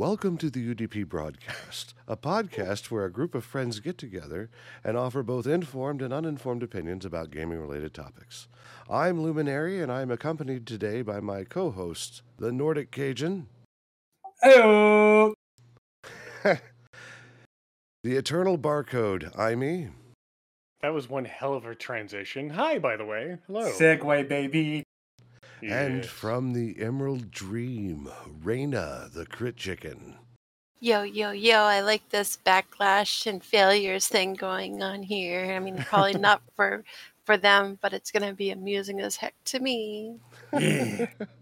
Welcome to the UDP broadcast, a podcast where a group of friends get together and offer both informed and uninformed opinions about gaming related topics. I'm Luminary, and I'm accompanied today by my co hosts, the Nordic Cajun, Hello. the Eternal Barcode, I me. That was one hell of a transition. Hi, by the way. Hello. Segue, baby. And from the Emerald Dream, Reina, the Crit Chicken. Yo, yo, yo, I like this backlash and failures thing going on here. I mean, probably not for for them, but it's going to be amusing as heck to me. Yeah.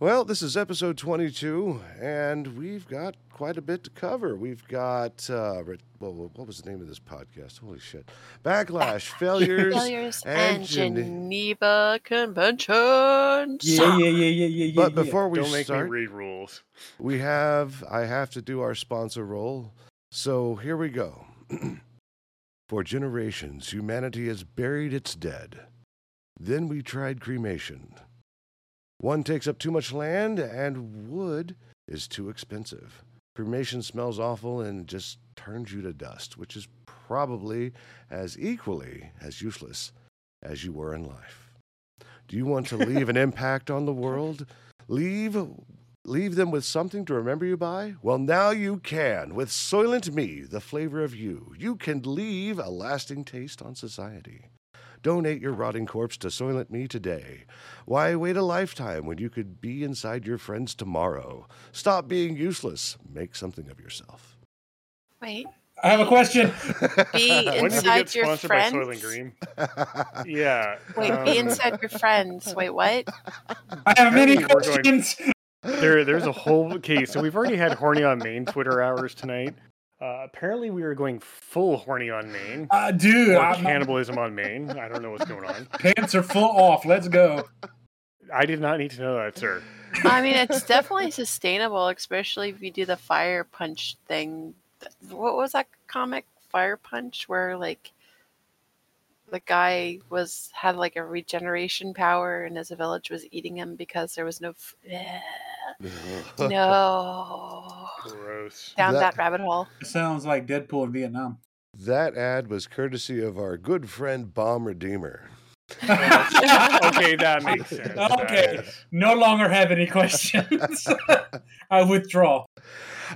Well, this is episode 22, and we've got quite a bit to cover. We've got, uh, re- well, what was the name of this podcast? Holy shit. Backlash, failures. Failures and and, Gene- Geneva Convention. yeah, yeah, yeah, yeah, yeah, yeah. but yeah. before we Don't make start, me read rules. we have, I have to do our sponsor role. So here we go. For generations, humanity has buried its dead. Then we tried cremation. One takes up too much land, and wood is too expensive. Cremation smells awful and just turns you to dust, which is probably as equally as useless as you were in life. Do you want to leave an impact on the world? Leave leave them with something to remember you by? Well, now you can. With Soylent Me, the flavor of you, you can leave a lasting taste on society. Donate your rotting corpse to Soylent Me today. Why wait a lifetime when you could be inside your friends tomorrow? Stop being useless. Make something of yourself. Wait, I have a question. be when did inside your sponsored by friends. Green? Yeah. Wait, um, be inside your friends. Wait, what? I have many We're going- questions. There, there's a whole case. So we've already had horny on Main Twitter hours tonight. Uh, apparently, we are going full horny on Main. Uh, dude, Or I'm- cannibalism on Main. I don't know what's going on. pants are full off. Let's go. I did not need to know that, sir. I mean, it's definitely sustainable, especially if you do the fire punch thing. What was that comic, Fire Punch, where like the guy was had like a regeneration power, and his village was eating him because there was no. F- no, Gross. down That- that, rabbit hole. It sounds like Deadpool in Vietnam. that ad was courtesy of our good friend Bomb Redeemer. Oh, okay, that makes sense. Okay. is- No longer have any questions. I withdraw.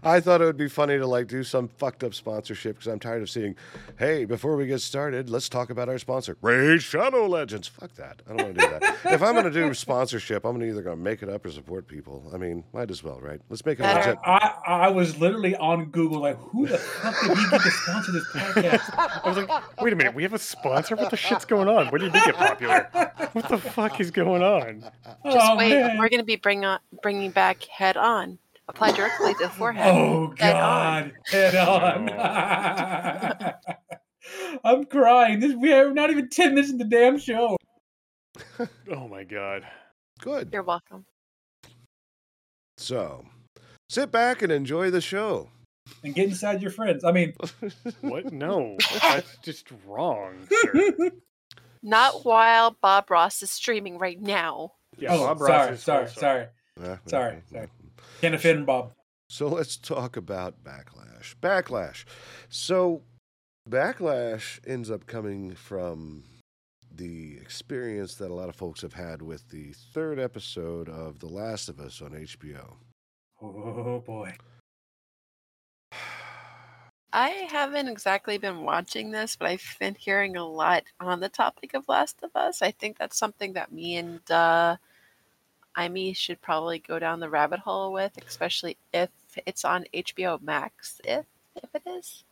I thought it would be funny to like do some fucked up sponsorship because I'm tired of seeing, hey, before we get started, let's talk about our sponsor, Raid Shadow Legends. Fuck that. I don't want to do that. if I'm going to do sponsorship, I'm gonna either going to make it up or support people. I mean, might as well, right? Let's make it Better. legit. I, I was literally on Google like, who the fuck did he get to sponsor this podcast? I was like, wait a minute, we have a sponsor? What the shit's going on? When did we get popular? What the fuck is going on? Just oh, wait, man. we're going to be bring on, bringing back head on. Apply directly to the forehead. Oh Head on. God! Head on. I'm crying. This we are not even ten minutes in the damn show. Oh my god. Good. You're welcome. So sit back and enjoy the show. And get inside your friends. I mean, What? No. That's just wrong, sir. Not while Bob Ross is streaming right now. Yeah, oh, Bob Ross sorry, is sorry, also- sorry. Sorry, sorry. Can't offend Bob. So let's talk about Backlash. Backlash. So Backlash ends up coming from the experience that a lot of folks have had with the third episode of The Last of Us on HBO. Oh boy. I haven't exactly been watching this, but I've been hearing a lot on the topic of Last of Us. I think that's something that me and uh, Imi should probably go down the rabbit hole with, especially if it's on HBO Max. If if it is,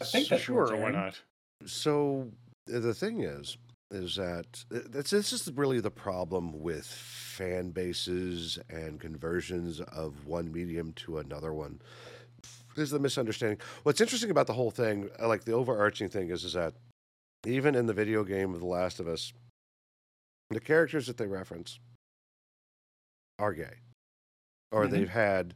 I think that's sure, what's why not? So the thing is, is that uh, that's, this is really the problem with fan bases and conversions of one medium to another one. This is the misunderstanding. What's interesting about the whole thing, uh, like the overarching thing, is is that even in the video game of The Last of Us, the characters that they reference are gay, or Mhm. they've had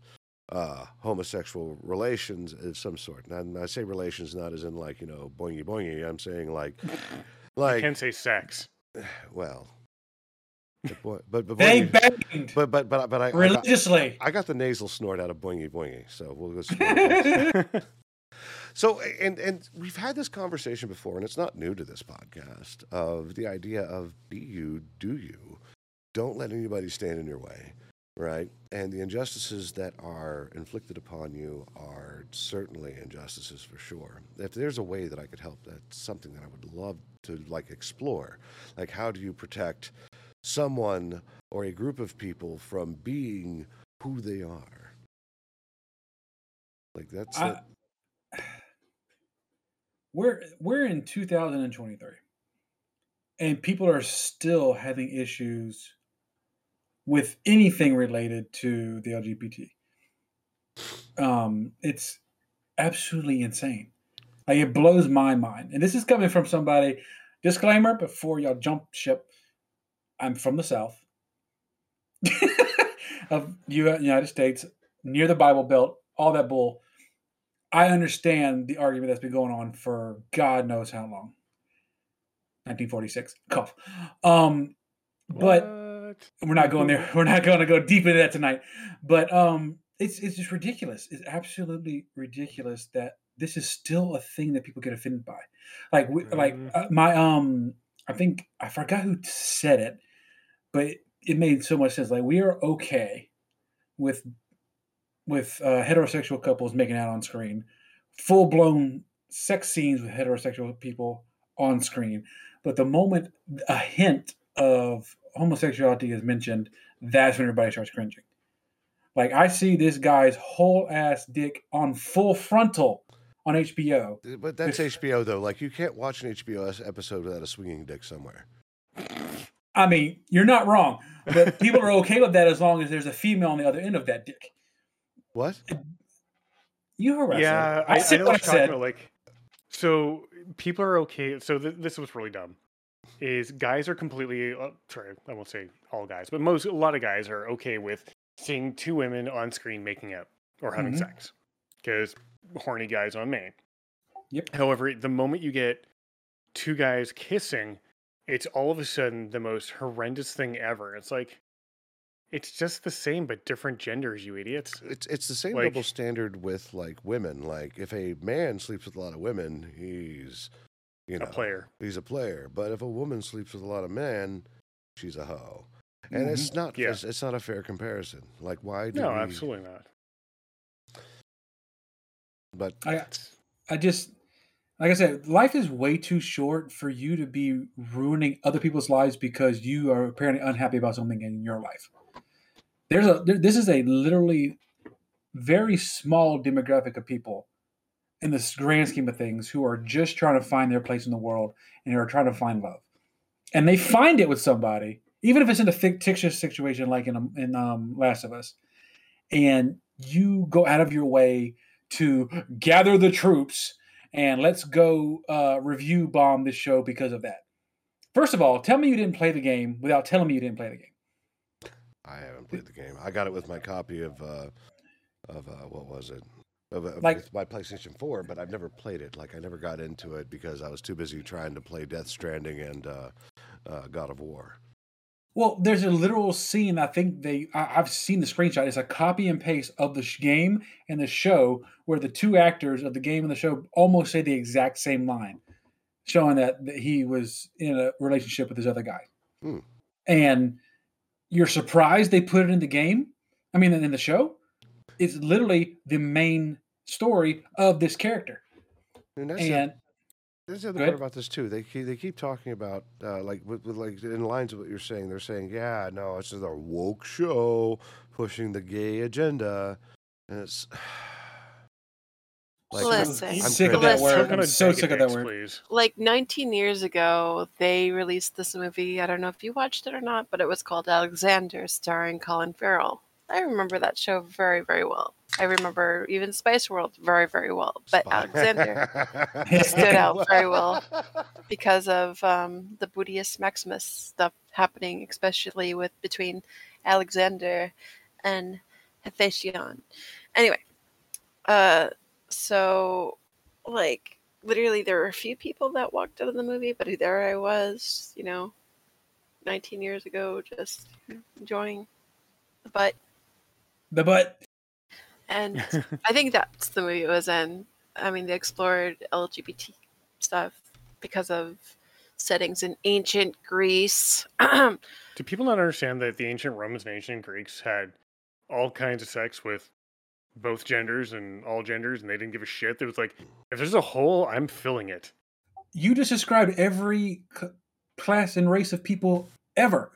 uh, homosexual relations of some sort. And I say relations not as in like you know boingy boingy. I'm saying like I like can say sex. well But but but, They banged but but but but I, I, got, religiously. I got the nasal snort out of Boingy Boingy, so we'll go. So and and we've had this conversation before, and it's not new to this podcast of the idea of be you, do you. Don't let anybody stand in your way, right? And the injustices that are inflicted upon you are certainly injustices for sure. If there's a way that I could help, that's something that I would love to like explore. Like how do you protect someone or a group of people from being who they are? Like that's I- it. we're we're in 2023 and people are still having issues with anything related to the lgbt um it's absolutely insane like it blows my mind and this is coming from somebody disclaimer before y'all jump ship i'm from the south of united states near the bible belt all that bull I understand the argument that's been going on for God knows how long. 1946. Cough. Um, but? We're not going there. We're not going to go deep into that tonight. But um, it's it's just ridiculous. It's absolutely ridiculous that this is still a thing that people get offended by. Like we, like uh, my um, I think I forgot who said it, but it, it made so much sense. Like we are okay with with uh, heterosexual couples making out on screen, full blown sex scenes with heterosexual people on screen. But the moment a hint of homosexuality is mentioned, that's when everybody starts cringing. Like I see this guy's whole ass dick on full frontal on HBO. But that's HBO though. Like you can't watch an HBO episode without a swinging dick somewhere. I mean, you're not wrong, but people are okay with that as long as there's a female on the other end of that dick. What? You heard what I yeah, said. I, I said know what what I said. about. Like, so people are okay. So th- this was really dumb. Is guys are completely uh, sorry, I won't say all guys, but most a lot of guys are okay with seeing two women on screen making out or having Mhm. sex because horny guys on main. Yep. However, the moment you get two guys kissing, it's all of a sudden the most horrendous thing ever. It's like it's just the same but different genders, you idiots. It's it's the same Like- double standard with like women. Like if a man sleeps with a lot of women, he's you know A player. He's a player. But if a woman sleeps with a lot of men, she's a hoe. And it's mm-hmm. not Yeah. it's, it's not a fair comparison. Like why do No, we, absolutely not. But I I just like I said, life is way too short for you to be ruining other people's lives because you are apparently unhappy about something in your life. There's a there, this is a literally very small demographic of people in the grand scheme of things who are just trying to find their place in the world and who are trying to find love, and they find it with somebody, even if it's in a fictitious situation like in um, in um, Last of Us, and you go out of your way to gather the troops and let's go uh, review bomb this show because of that. First of all, tell me you didn't play the game without telling me you didn't play the game. I haven't played the game. I got it with my copy of uh of uh what was it? Of, of Like- my PlayStation 4, but I've never played it. Like I never got into it because I was too busy trying to play Death Stranding and uh, uh, God of War. Well, there's a literal scene. I think they. I, I've seen the screenshot. It's a copy and paste of the sh- game and the show, where the two actors of the game and the show almost say the exact same line, showing that, that he was in a relationship with this other guy. Hmm. And you're surprised they put it in the game. I mean, in the show, it's literally the main story of this character. And that's the- And There's the other part about this too. They keep, they keep talking about uh, like with, with like in lines of what you're saying. They're saying, yeah, no, it's just a woke show pushing the gay agenda, and it's like Listen, I'm I'm sick of that word. I'm so sick of that word. Please. like 19 years ago, they released this movie. I don't know if you watched it or not, but it was called Alexander, starring Colin Farrell. I remember that show very, very well. I remember even Spice World very, very well. But Spy- Alexander stood out very well. because of um, the Budius Maximus stuff happening, especially with between Alexander and Hephaestion. Anyway, uh, so like literally, there were a few people that walked out of the movie, but there I was, you know, 19 years ago, just enjoying the butt. The butt. And I think that's the movie it was in. I mean, they explored LGBT stuff because of settings in ancient Greece. Do people not understand that the ancient Romans and ancient Greeks had all kinds of sex with both genders and all genders, and they didn't give a shit? It was like, if there's a hole, I'm filling it. You just described every c- class and race of people ever.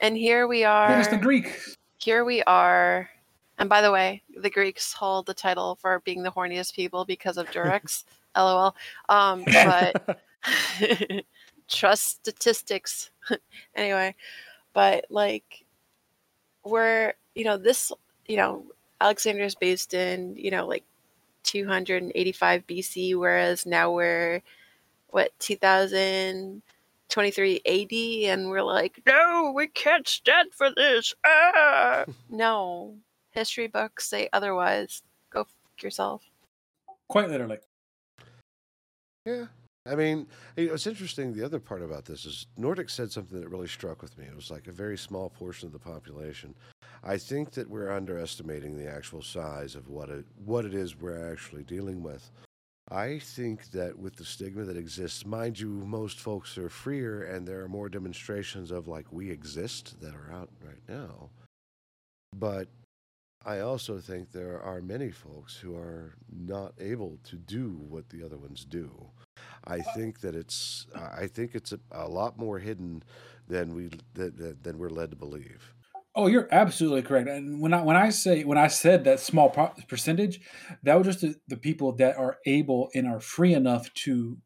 and here we are. Minus the are. Greek. Here we are. And by the way, the Greeks hold the title for being the horniest people because of Durex. LOL. Um, but trust statistics. anyway, but like we're, you know, this, you know, Alexander is based in, you know, like 285 BC, whereas now we're what 2023 AD, and we're like, no, we can't stand for this. Ah! no, history books say otherwise. Go f- yourself. Quite literally. Yeah. I mean, you know, it's interesting. The other part about this is Nordic said something that really struck with me. It was like a very small portion of the population. I think that we're underestimating the actual size of what it what it is we're actually dealing with. I think that with the stigma that exists, mind you, most folks are freer and there are more demonstrations of like we exist that are out right now. But I also think there are many folks who are not able to do what the other ones do. I think that it's I think it's a, a lot more hidden than we than, than we're led to believe. Oh, you're absolutely correct. And when I when I say when I said that small percentage, that was just the, the people that are able and are free enough to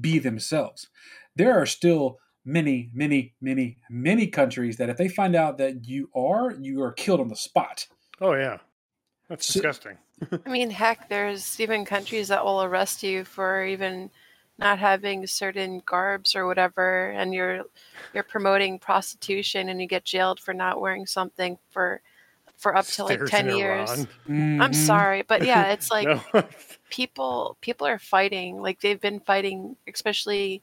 be themselves. There are still many, many, many, many countries that if they find out that you are, you are killed on the spot. Oh yeah, that's So- disgusting. I mean, heck, there's even countries that will arrest you for even not having certain garbs or whatever, and you're you're promoting prostitution, and you get jailed for not wearing something for for up to like Stairs ten in years. Iran. I'm mm-hmm. sorry, but yeah, it's like No. people people are fighting. Like they've been fighting, especially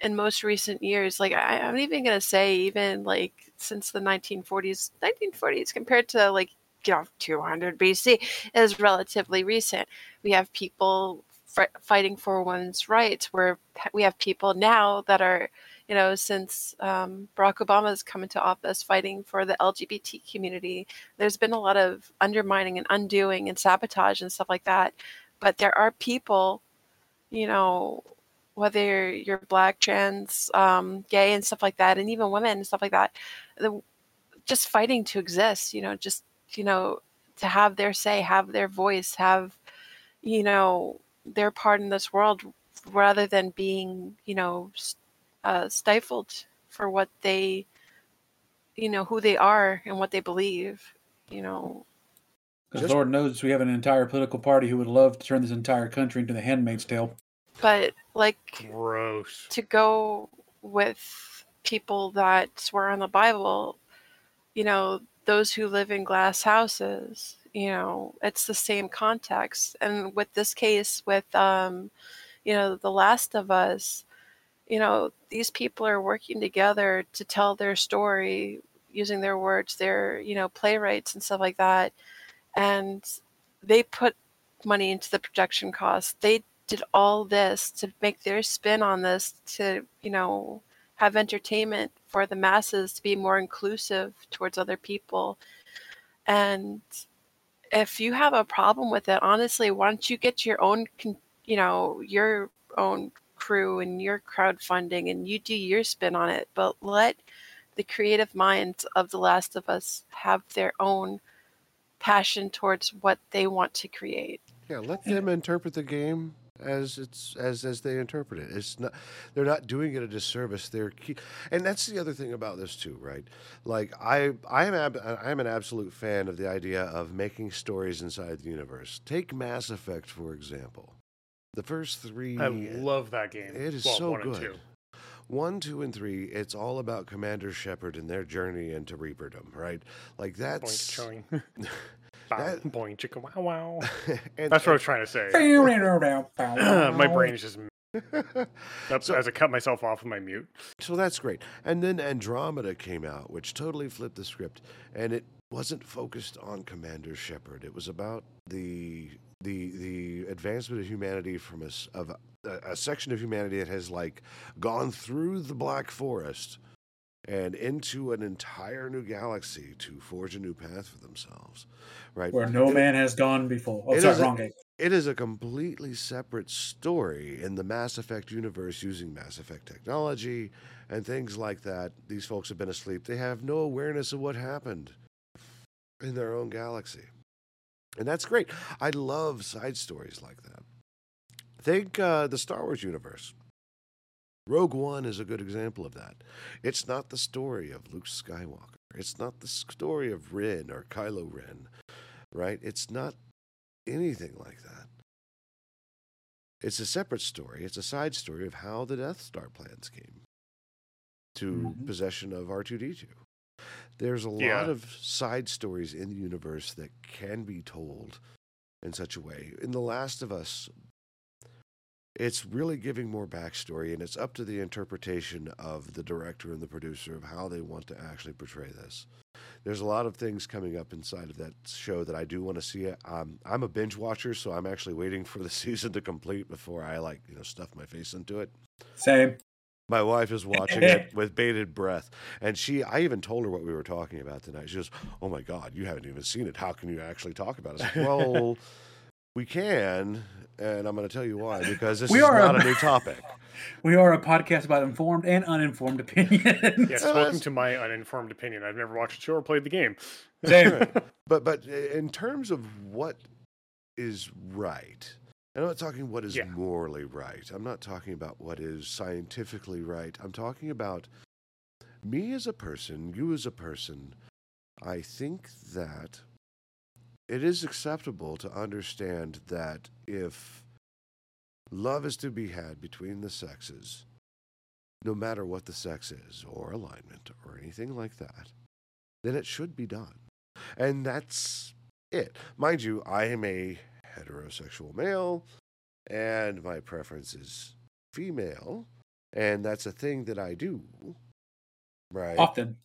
in most recent years. Like I, I'm even gonna say, even like since the 1940s, 1940s compared to like you know 200 BC is relatively recent. We have people f- fighting for women's rights. Where we have people now that are you know since um, Barack Obama's come into office fighting for the LGBT community. There's been a lot of undermining and undoing and sabotage and stuff like that. But there are people, you know, whether you're black, trans, um, gay, and stuff like that, and even women and stuff like that, the, just fighting to exist. You know, just you know, to have their say, have their voice, have you know their part in this world, rather than being you know uh, stifled for what they, you know, who they are and what they believe. You know, Because Lord knows we have an entire political party who would love to turn this entire country into the Handmaid's Tale. But like Gross. to go with people that swear on the Bible, you know, those who live in glass houses, you know, it's the same context. And with this case, with, um, you know, The Last of Us, you know, these people are working together to tell their story using their words, their, you know, playwrights and stuff like that. And they put money into the production costs. They did all this to make their spin on this to you know have entertainment for the masses to be more inclusive towards other people. And if you have a problem with it honestly why don't you get your own you know your own crew and your crowdfunding and you do your spin on it. But let the creative minds of the last of us have their own passion towards what they want to create. Yeah, let them interpret the game as it's as as they interpret it. It's not they're not doing it a disservice. They're key, and that's the other thing about this too, right? Like I I am ab, I am an absolute fan of the idea of making stories inside the universe. Take Mass Effect for example. The first three I love that game. It is well, so one good. two. One, two, and three, it's all about Commander Shepard and their journey into Reaperdom, right? Like that's. That- Boing chicka wow wow. and, That's what I was trying to say. My My brain is just That's So- as I cut myself off of my mute. So that's great. And then Andromeda came out, which totally flipped the script, and it wasn't focused on Commander Shepard. It was about the the the advancement of humanity from a, s- of a, a section of humanity that has like gone through the Black Forest and into an entire new galaxy to forge a new path for themselves. Right? Where no It- man has gone before. Oh, sorry, wrong game. it is a completely separate story in the Mass Effect universe using Mass Effect technology and things like that. These folks have been asleep. They have no awareness of what happened in their own galaxy. And that's great. I love side stories like that. Think uh, the Star Wars universe. Rogue One is a good example of that. It's not the story of Luke Skywalker. It's not the story of Ren or Kylo Ren, right? It's not anything like that. It's a separate story. It's a side story of how the Death Star plans came to Mhm. possession of R2D2. There's a Yeah. lot of side stories in the universe that can be told in such a way. In The Last of Us, it's really giving more backstory, and it's up to the interpretation of the director and the producer of how they want to actually portray this. There's a lot of things coming up inside of that show that I do want to see. Um, I'm a binge watcher, so I'm actually waiting for the season to complete before I like you know stuff my face into it. Same. My wife is watching it with bated breath, and she. I even told her what we were talking about tonight. She goes, "Oh my god, you haven't even seen it. How can you actually talk about it?" Said, well, we can, and I'm going to tell you why. Because this We is are not a- a new topic. We are a podcast about informed and uninformed opinions. Yes, welcome to my uninformed opinion. I've never watched the show or played the game. Same. but but in terms of what is right, I'm not talking what is Yeah. morally right. I'm not talking about what is scientifically right. I'm talking about me as a person, you as a person. I think that it is acceptable to understand that if love is to be had between the sexes, no matter what the sex is, or alignment, or anything like that, then it should be done. And that's it. Mind you, I am a heterosexual male, and my preference is female, and that's a thing that I do. Right. Often.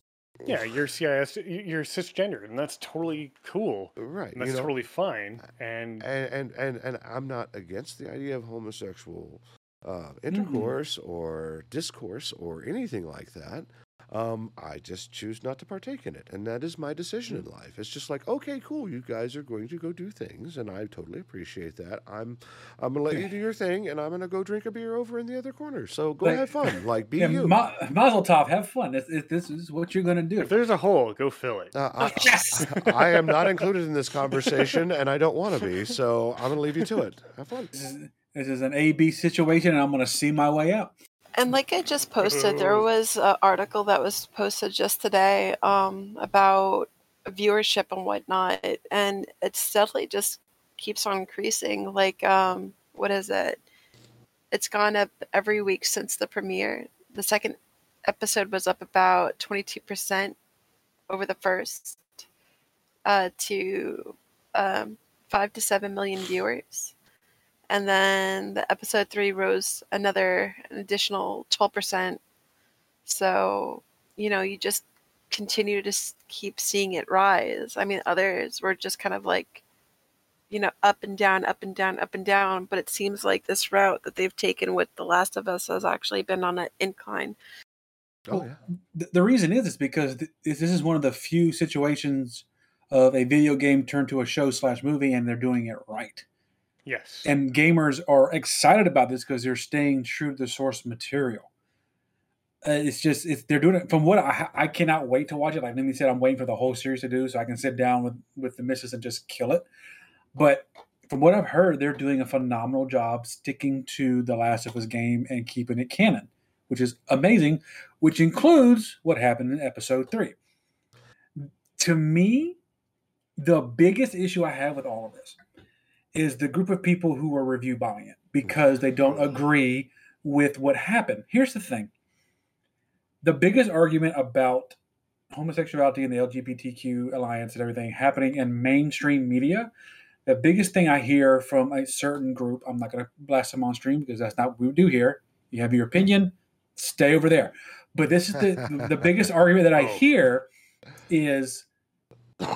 Yeah, you're CIS, you're cisgender, and that's totally cool. Right. And that's you know, totally fine. And and, and and and I'm not against the idea of homosexual uh, intercourse or discourse or anything like that. Um, I just choose not to partake in it, and that is my decision in life. It's just like, okay, cool, you guys are going to go do things, and I totally appreciate that. I'm, I'm gonna let you do your thing, and I'm gonna go drink a beer over in the other corner. So go Like- have fun, like be Yeah, you. Ma- Mazel tov. Have fun. This, this, this is what you're going to do. if there's a hole, go fill it. Uh, I, Yes. I am not included in this conversation, and I don't want to be. So I'm gonna leave you to it. Have fun. This is an A B situation, and I'm going to see my way out. And like I just posted, there was an article that was posted just today um, about viewership and whatnot, and it steadily just keeps on increasing. Like, um, what is it? It's gone up every week since the premiere. The second episode was up about 22% over the first uh, to um, five to seven million viewers and then the episode three rose another an additional 12% so you know you just continue to s- keep seeing it rise i mean others were just kind of like you know up and down up and down up and down but it seems like this route that they've taken with the last of us has actually been on an incline Oh yeah. The, the reason is is because th- this is one of the few situations of a video game turned to a show slash movie, and they're doing it right. Yes. And gamers are excited about this because they're staying true to the source material. Uh, it's just it's, they're doing it from what I I cannot wait to watch it. Like Lindy said, I'm waiting for the whole series to do so I can sit down with with the missus and just kill it. But from what I've heard, they're doing a phenomenal job sticking to the Last of Us game and keeping it canon, which is amazing. Which includes what happened in episode three. To me, the biggest issue I have with all of this is the group of people who are review bombing it because they don't agree with what happened. Here's the thing the biggest argument about homosexuality and the LGBTQ alliance and everything happening in mainstream media the biggest thing I hear from a certain group, I'm not going to blast them on stream because that's not what we do here. You have your opinion, stay over there. But this is the the biggest argument that I Oh. hear is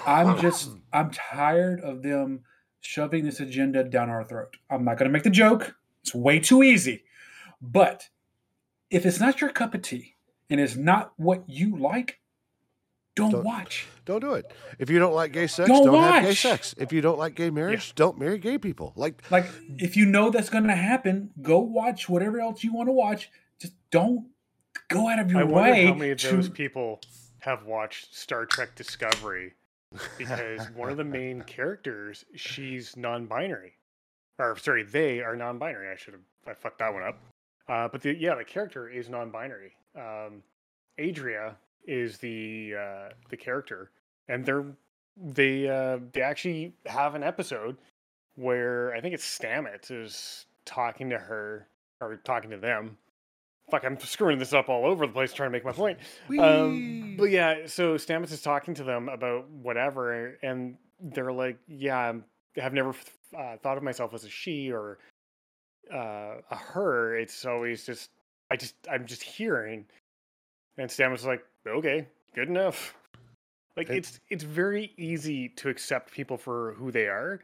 I'm just I'm tired of them shoving this agenda down our throat. I'm not going to make the joke. It's way too easy. But if it's not your cup of tea and it's not what you like, don't, Don't- watch. Don't do it. If you don't like gay sex, Don't don't, have gay sex. If you don't like gay marriage, don't marry gay people. Like Like if you know that's going to happen, go watch whatever else you want to watch. Just don't go out of your I wonder way how many of to those people have watched Star Trek Discovery because one of the main characters, she's non-binary. Or sorry, they are non-binary. I should have I fucked that one up. Uh, but the, yeah, the character is non-binary. Um, Adira is the uh, the character, and they're they uh, they actually have an episode where I think it's Stamets is talking to her or talking to them. Fuck, I'm screwing this up all over the place trying to make my point. Um, but yeah, so Stamets is talking to them about whatever, and they're like, "Yeah, I'm- I have never uh, thought of myself as a she or uh, a her. It's always just, I just, I'm just hearing." And Stamets is like, "Okay, good enough." Like It- it's it's very easy to accept people for who they are.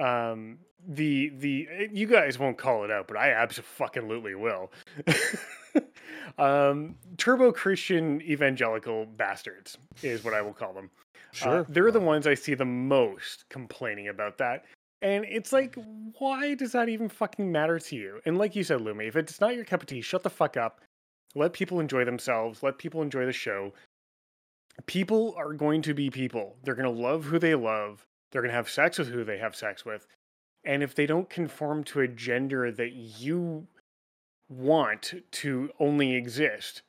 Um, the the eh, you guys won't call it out, but I absolutely will. um, turbo Christian evangelical bastards is what I will call them. sure, Uh, they're the ones I see the most complaining about that. And it's like, why does that even fucking matter to you? And like you said, Lumi, if it's not your cup of tea, shut the fuck up. Let people enjoy themselves. Let people enjoy the show. People are going to be people. They're going to love who they love. They're going to have sex with who they have sex with. And if they don't conform to a gender that you want to only exist,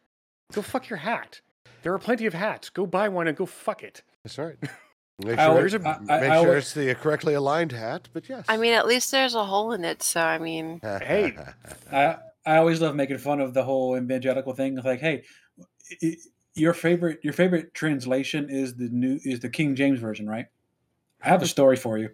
go fuck your hat. There are plenty of hats. Go buy one and go fuck it. That's right. Make sure, always- it's- I- I- make I sure always- it's the correctly aligned hat. But yes. I mean, at least there's a hole in it. So I mean, Hey. I I always love making fun of the whole evangelical thing. It's like, hey, i- i- your favorite your favorite translation is the new is the King James version, right? I have a story for you.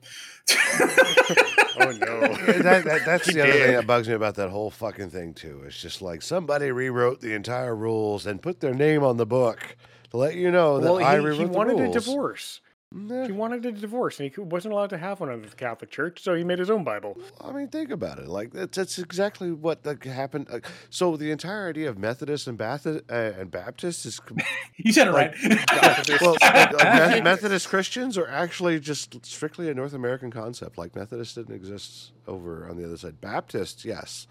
Oh no. that, that, that's the other thing that bugs me about that whole fucking thing too. It's just like somebody rewrote the entire rules and put their name on the book to let you know that well, I he, rewrote he the wanted a divorce. Nah, He wanted a divorce, and he wasn't allowed to have one under the Catholic Church, so he made his own Bible. I mean, think about it. Like that's, that's exactly what like, happened. Uh, so the entire idea of Methodist and Baptist uh, and Baptist is com- you said it right. well, like, like, Methodist Christians are actually just strictly a North American concept. Like Methodist didn't exist over on the other side. Baptist, yes,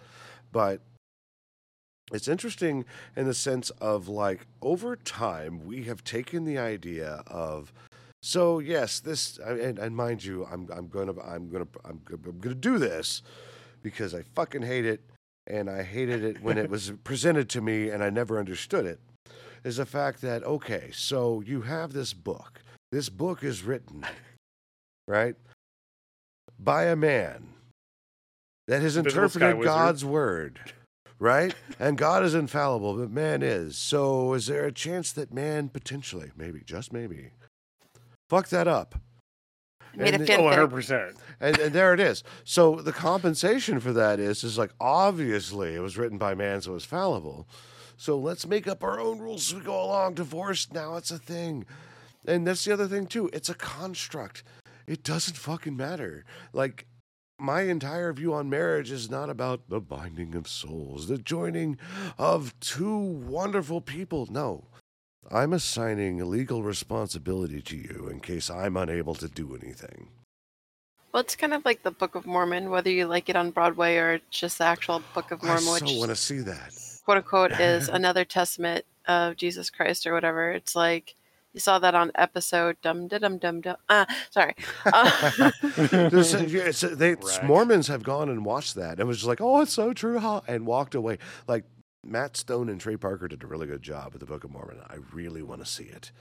but it's interesting in the sense of like over time we have taken the idea of so yes this and, and mind you I'm I'm gonna I'm gonna I'm, gonna- I'm gonna do this because I fucking hate it and I hated it when it was presented to me and I never understood it is the fact that okay so you have this book this book is written right by a man that has interpreted God's word right? And God is infallible, but man is. So is there a chance that man potentially, maybe, just maybe, fuck that up? made And the- Oh, 100%. And, and there it is. So the compensation for that is is like obviously it was written by man, so it's fallible. So let's make up our own rules as we go along. Divorce now it's a thing, and that's the other thing too. It's a construct. It doesn't fucking matter. Like my entire view on marriage is not about the binding of souls, the joining of two wonderful people. No. I'm assigning legal responsibility to you in case I'm unable to do anything. Well, it's kind of like the Book of Mormon, whether you like it on Broadway or just the actual Book of Mormon. I Mormon, so which want to see that. quote unquote is another testament of Jesus Christ or whatever. It's like you saw that on episode dum da dum dum dum. Ah, sorry. Uh, There's- yeah, it's- they, Right. Mormons have gone and watched that and was just like, oh, it's so true, huh? And walked away. Like Matt Stone and Trey Parker did a really good job with the Book of Mormon. I really want to see it.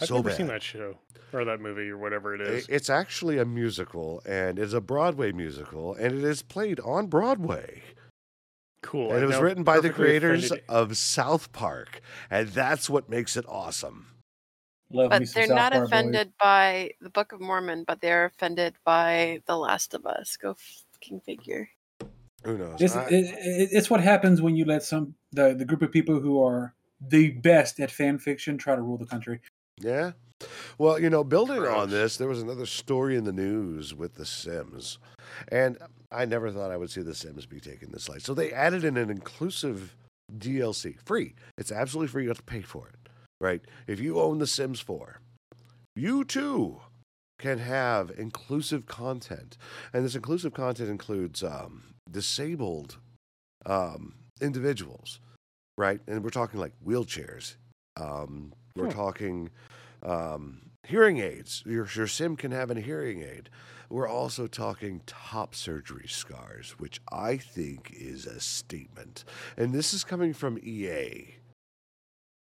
I've so never bad. seen that show or that movie or whatever it is. It's actually a musical and it's a Broadway musical and it is played on Broadway. cool. and I'm it was written by the creators offended. of South Park. And that's what makes it awesome. Love But they're South not Park boys. offended by the Book of Mormon, but they're offended by The Last of Us. Go fucking figure. Who knows? It's, I- it, it, it's what happens when you let some the, the group of people who are the best at fan fiction try to rule the country. Yeah. Well, you know, building on this, there was another story in the news with The Sims. And I never thought I would see The Sims be taken this light. So they added in an inclusive DLC, free. It's absolutely free. You have to pay for it, right? If you own The Sims 4, you too can have inclusive content. And this inclusive content includes um, disabled um, individuals, right? And we're talking like wheelchairs. Um, we're Hmm. talking um, hearing aids. Your, your sim can have a hearing aid. We're also talking top surgery scars, which I think is a statement. And this is coming from EA,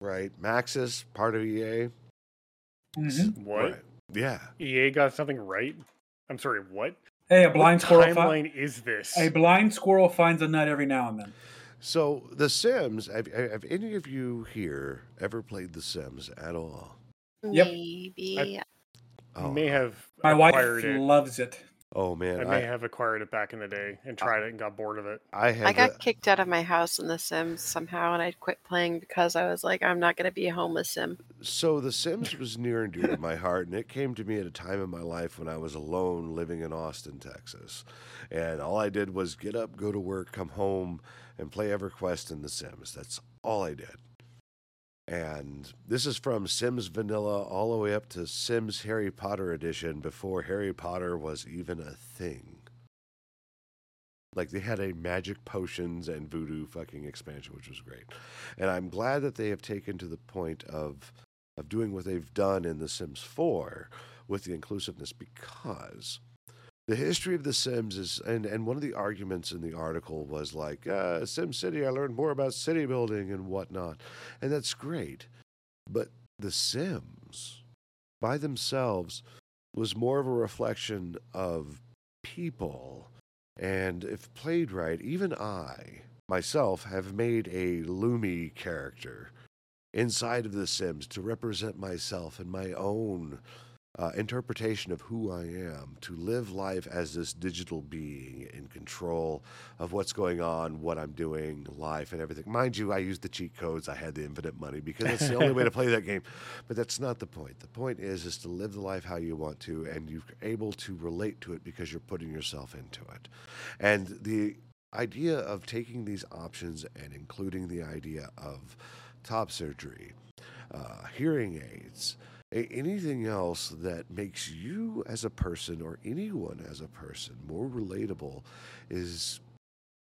right? Maxis, part of EA. Mhm. What? Right. Yeah. EA got something right? I'm sorry, what? Hey, a blind what squirrel. Fi- timeline is this? a blind squirrel finds a nut every now and then. So, The Sims, have, have any of you here ever played The Sims at all? Yep. Maybe. Oh, may have My wife it. loves it. Oh man, I I, may have acquired it back in the day and tried it and got bored of it. I had I got the- kicked out of my house in The Sims somehow, and I quit playing because I was like, I'm not going to be a homeless sim. So The Sims was near and dear to my heart, and it came to me at a time in my life when I was alone living in Austin, Texas. And all I did was get up, go to work, come home, and play EverQuest in The Sims. That's all I did. And this is from Sims Vanilla all the way up to Sims Harry Potter edition before Harry Potter was even a thing. Like they had a magic potions and voodoo fucking expansion, which was great. And I'm glad that they have taken to the point of of doing what they've done in The Sims 4 with the inclusiveness because the history of The Sims is, and, and one of the arguments in the article was like, uh, Sim City, I learned more about city building and whatnot. And that's great. But The Sims, by themselves, was more of a reflection of people. And if played right, even I, myself, have made a Lumi character inside of The Sims to represent myself and my own uh, interpretation of who I am, to live life as this digital being in control of what's going on, what I'm doing, life, and everything. Mind you, I used the cheat codes. I had the infinite money because it's the only way to play that game. But that's not the point. The point is, is to live the life how you want to, and you're able to relate to it because you're putting yourself into it. And the idea of taking these options and including the idea of top surgery, uh, hearing aids, anything else that makes you as a person or anyone as a person more relatable is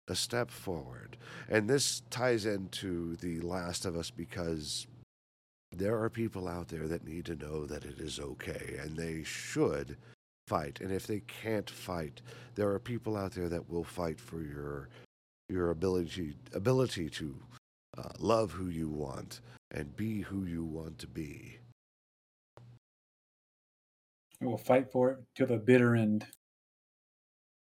a step forward. And this ties into The Last of Us because there are people out there that need to know that it is okay and they should fight. And if they can't fight, there are people out there that will fight for your your ability ability to uh, love who you want and be who you want to be. We'll fight for it to the bitter end.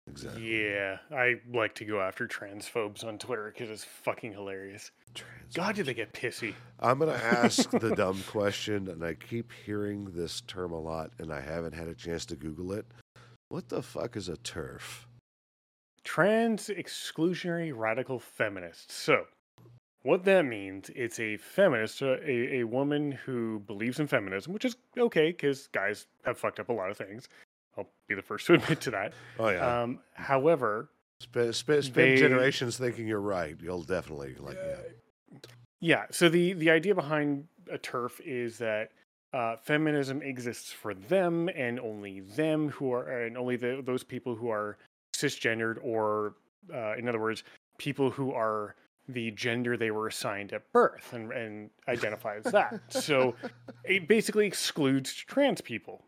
Exactly. Yeah, I like to go after transphobes on Twitter because it's fucking hilarious. Trans- God, do they get pissy? I'm going to ask the dumb question, and I keep hearing this term a lot, and I haven't had a chance to Google it. What the fuck is a TERF? Trans exclusionary radical feminist. So, what that means, it's a feminist, a, a woman who believes in feminism, which is okay because guys have fucked up a lot of things. I'll be the first to admit to that. Oh, yeah. Um, however, spend spend, spend they- generations thinking you're right. You'll definitely like up. Yeah. So the the idea behind a TERF is that uh, feminism exists for them and only them who are and only the, those people who are cisgendered or uh, in other words people who are the gender they were assigned at birth and, and identify as that. So it basically excludes trans people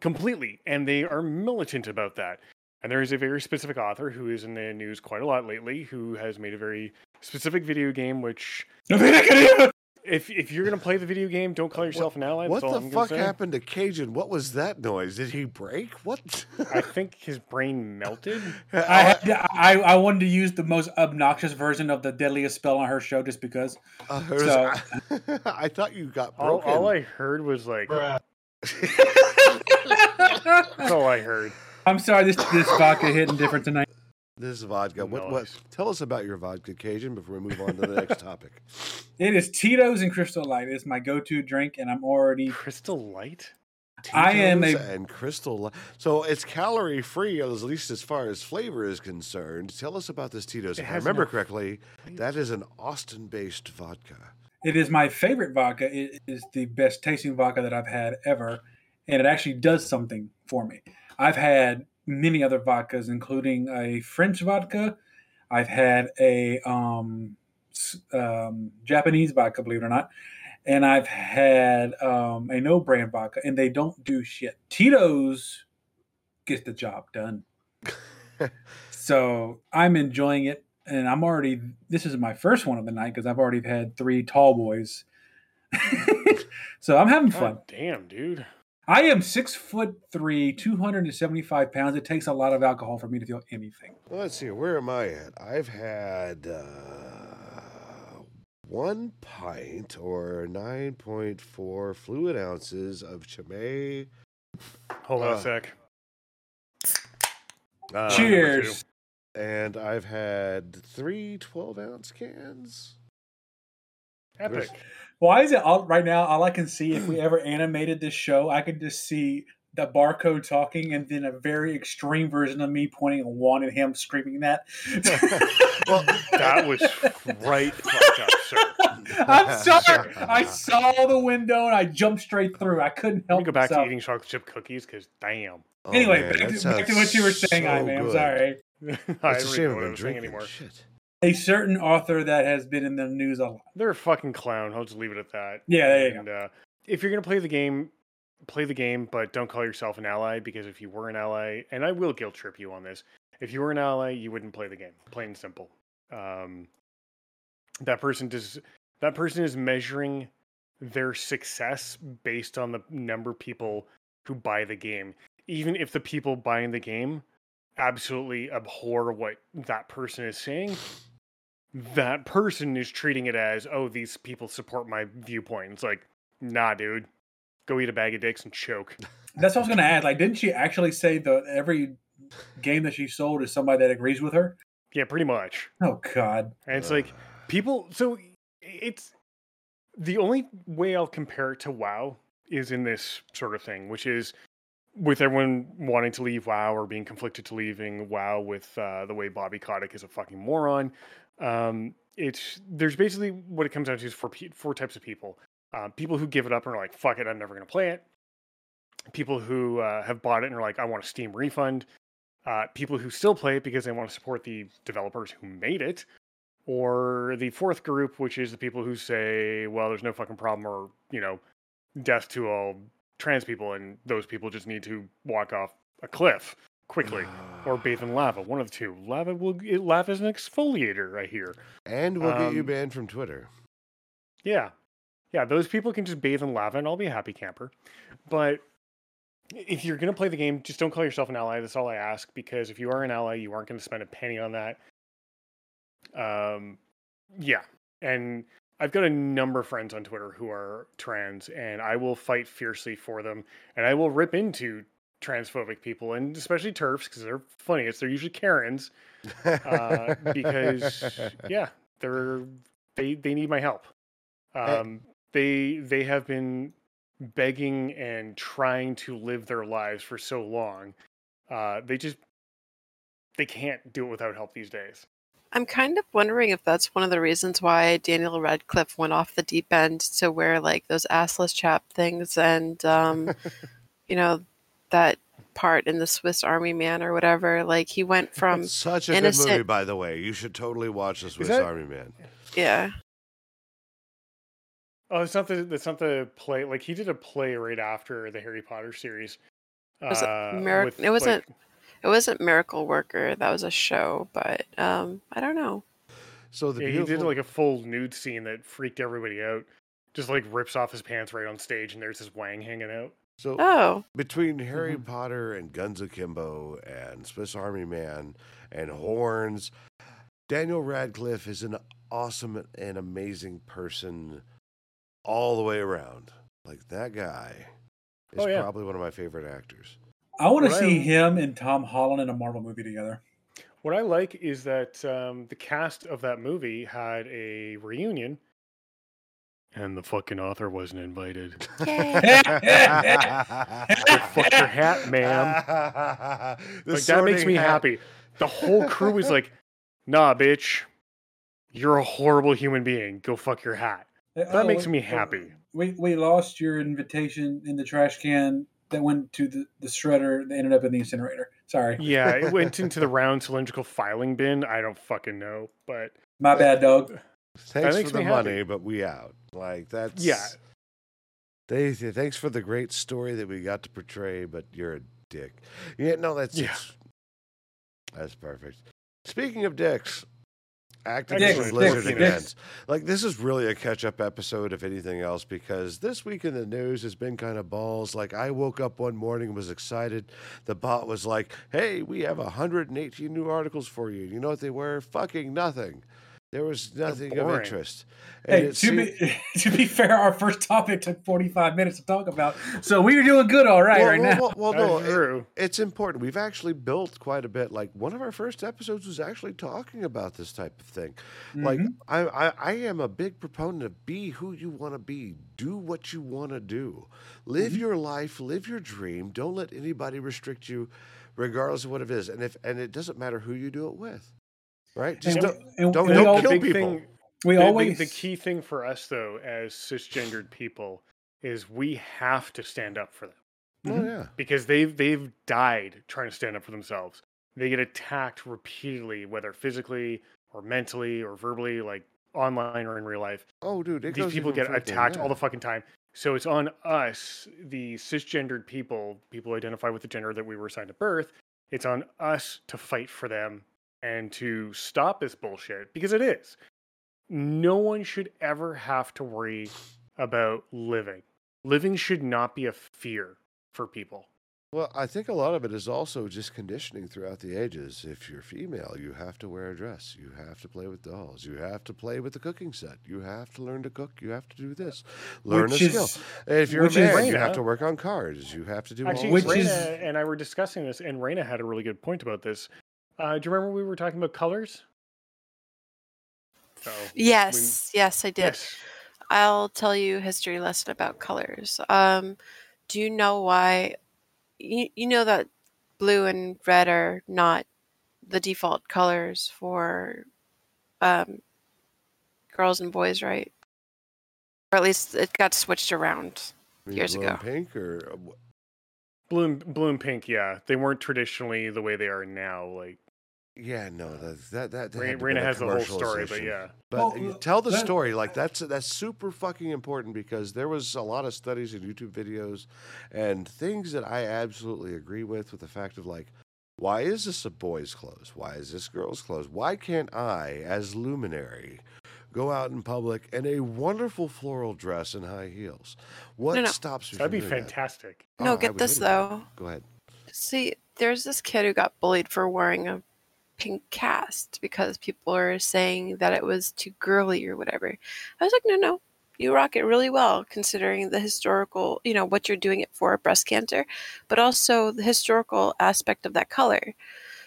completely and they are militant about that. And there is a very specific author who is in the news quite a lot lately who has made a very specific video game which if if you're gonna play the video game, don't call yourself an ally. What that's all the I'm gonna fuck say. happened to Cajun? What was that noise? Did he break? What? I think his brain melted. I, had, I I wanted to use the most obnoxious version of the deadliest spell on her show just because. Uh, there was- So- I thought you got All, broken. all I heard was like Bruh. that's all I heard. I'm sorry, this this vodka hitting different tonight. This is vodka. What, what? Tell us about your vodka, Cajun, before we move on to the next topic. It is Tito's and Crystal Light. It's my go-to drink, and I'm already. Crystal light. I am a- and crystal. Li- So it's calorie free, at least as far as flavor is concerned. Tell us about this Tito's. If I remember no correctly, that is an Austin-based vodka. It is my favorite vodka. It is the best tasting vodka that I've had ever, and it actually does something for me. I've had many other vodkas, including a French vodka. I've had a um, um, Japanese vodka, believe it or not, and I've had um, a no brand vodka, and they don't do shit. Tito's gets the job done. so I'm enjoying it, and I'm already. This is my first one of the night because I've already had three tall boys. so I'm having fun. God damn, dude. I am six foot three, 275 pounds. It takes a lot of alcohol for me to feel anything. Well, let's see. Where am I at? I've had uh, one pint or 9.4 fluid ounces of Chimay. Hold on Uh, a sec. Uh, Cheers. And I've had three 12 ounce cans. Epic. Why is it all right now? All I can see, if we ever animated this show, I could just see the barcode talking and then a very extreme version of me pointing a wand at him, screaming that. Well, That was right fucked up, sir. I'm sorry. I saw the window and I jumped straight through. I couldn't Let me help go back to eating chocolate chip cookies because damn. Oh, Anyway, man, back, to, back to what you were saying, so I am sorry. I It's a don't shame I've know what I been saying drinking. anymore. Shit. A certain author that has been in the news a lot. They're a fucking clown. I'll just leave it at that. Yeah, there you and, uh, if you're gonna play the game, play the game, but don't call yourself an ally because if you were an ally, and I will guilt trip you on this, if you were an ally, you wouldn't play the game. Plain and simple. Um, that person does. That person is measuring their success based on the number of people who buy the game. Even if the people buying the game absolutely abhor what that person is saying, that person is treating it as, oh, these people support my viewpoint. It's like, nah, dude, go eat a bag of dicks and choke. That's what I was going to add. Like, didn't she actually say that every game that she sold is somebody that agrees with her? Yeah, pretty much. Oh God. And it's like people. So it's the only way I'll compare it to WoW is in this sort of thing, which is with everyone wanting to leave WoW or being conflicted to leaving WoW with uh, the way Bobby Kotick is a fucking moron. Um, it's there's basically what it comes down to is four four types of people. Uh, people who give it up and are like, "Fuck it, I'm never gonna play it." People who uh, have bought it and are like, "I want a Steam refund." Uh, people who still play it because they want to support the developers who made it, or the fourth group, which is the people who say, "Well, there's no fucking problem," or you know, death to all trans people, and those people just need to walk off a cliff quickly or bathe in lava. One of the two. Lava will lava is an exfoliator. I hear. And we'll get you Um, banned from Twitter. Yeah. Yeah, those people can just bathe in lava and I'll be a happy camper. But if you're going to play the game, just don't call yourself an ally. That's all I ask because if you are an ally, you aren't going to spend a penny on that. Um yeah. And I've got a number of friends on Twitter who are trans and I will fight fiercely for them and I will rip into transphobic people and especially TERFs because they're funny. It's they're usually Karens uh, because yeah, they're they they need my help. Um, they they have been begging and trying to live their lives for so long. Uh, they just they can't do it without help these days. I'm kind of wondering if that's one of the reasons why Daniel Radcliffe went off the deep end to wear like those assless chap things and um, you know that part in the Swiss Army Man or whatever. Like he went from It's such a good movie, by the way. You should totally watch The Swiss that- Army Man. yeah. Oh, it's not the it's not the play. Like he did a play right after the Harry Potter series. Was it uh, Mirac- with, it wasn't- like- It wasn't Miracle Worker, that was a show, but um I don't know. So the yeah, he did like a full nude scene that freaked everybody out. just like rips off his pants right on stage, and there's his wang hanging out. So Oh, between Harry Mhm. Potter and Guns Akimbo and Swiss Army Man and Horns, Daniel Radcliffe is an awesome and amazing person all the way around. Like that guy is Oh, yeah. probably one of my favorite actors. I want to What I- see him and Tom Holland in a Marvel movie together. What I like is that um, the cast of that movie had a reunion, and the fucking author wasn't invited. Fuck your hat, ma'am. Like that makes me hat. happy. The whole crew was like, "Nah, bitch, you're a horrible human being. Go fuck your hat." That oh, makes me oh, happy. We we lost your invitation in the trash can that went to the, the shredder that ended up in the incinerator. Sorry, Yeah, it went into the round cylindrical filing bin. I don't fucking know, but my bad, dog. Thanks makes for the me happy. money, but we out. Like that's Yeah. They say, thanks for the great story that we got to portray, but you're a dick. Yeah, no, that's Yeah. that's perfect. Speaking of dicks, Activision Dicks, Blizzard dicks, again. dicks. Like this is really a catch-up episode, if anything else, because this week in the news has been kind of balls. Like I woke up one morning and was excited. The bot was like, "Hey, we have 118 new articles for you." You know what they were? Fucking nothing. There was nothing of interest. And Hey, to seemed- be to be fair, our first topic took forty five minutes to talk about, so we were doing good all right well, right well, now. well, well, no, it- it's important. We've actually built quite a bit. Like one of our first episodes was actually talking about this type of thing. Like Mhm. I, I, I am a big proponent of be who you want to be. Do what you want to do. Live Mhm. your life. Live your dream. Don't let anybody restrict you, regardless of what it is. And if and it doesn't matter who you do it with, right? Just And don't. and don't- we don't al- kill people. thing, we the, the- always the key thing for us though, as cisgendered people, is we have to stand up for them Oh Mhm. yeah. because they've they've died trying to stand up for themselves. They get attacked repeatedly, whether physically or mentally or verbally, like online or in real life. Oh dude, These people get further than attacked all the fucking time. So it's on us, the cisgendered people, people who identify with the gender that we were assigned at birth. It's on us to fight for them and to stop this bullshit because it is. No one should ever have to worry about living. Living should not be a fear for people. Well, I think a lot of it is also just conditioning throughout the ages. If you're female, you have to wear a dress. You have to play with dolls. You have to play with the cooking set. You have to learn to cook. You have to do this. Learn Which a skill. If you're a which is- man, you have to work on cars. You have to do Actually, all Which. Raina is- and I were discussing this, and Raina had a really good point about this. Uh, do you remember we were talking about colors? So, yes, yes, I did. yes. I'll tell you a history lesson about colors. Um, do you know why? You, you know that blue and red are not the default colors for um, girls and boys, right? Or at least it got switched around. I mean, years blue and ago. Pink or uh, wh- Blue and, blue and pink, yeah. They weren't traditionally the way they are now. Like, yeah, no, that that that, that Ra- had to Raina be a has the whole story, but yeah. But Well, uh, tell the that- story like that's that's super fucking important because there was a lot of studies and YouTube videos and things that I absolutely agree with with the fact of like why is this a boy's clothes? Why is this girl's clothes? Why can't I as luminary go out in public in a wonderful floral dress and high heels? What No, no. stops me That'd from be doing that? fantastic. Oh, no, I get this hate that. though. Go ahead. See, there's this kid who got bullied for wearing a pink cast because people are saying that it was too girly or whatever. I was like, no, no, you rock it really well considering the historical, you know, what you're doing it for breast cancer, but also the historical aspect of that color.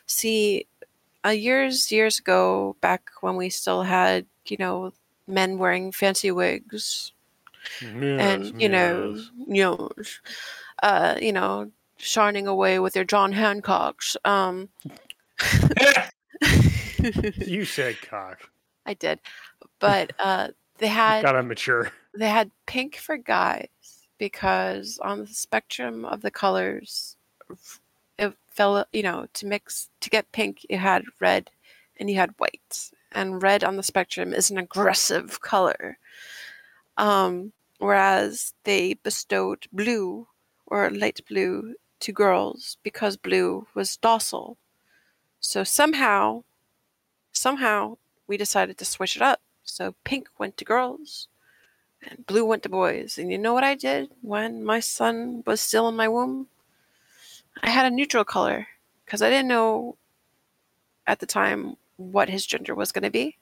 See, uh, years, years ago, back when we still had, you know, men wearing fancy wigs and you know, you know, uh, you know, shining away with their John Hancocks. Um, you said cock. I did, but uh, they had Gotta mature. they had pink for guys because on the spectrum of the colors, it fell. You know, to mix to get pink, you had red, and you had white, and red on the spectrum is an aggressive color. Um, whereas they bestowed blue or light blue to girls because blue was docile. So somehow, somehow we decided to switch it up. So pink went to girls, and blue went to boys. And you know what I did when my son was still in my womb? I had a neutral color because I didn't know at the time what his gender was going to be.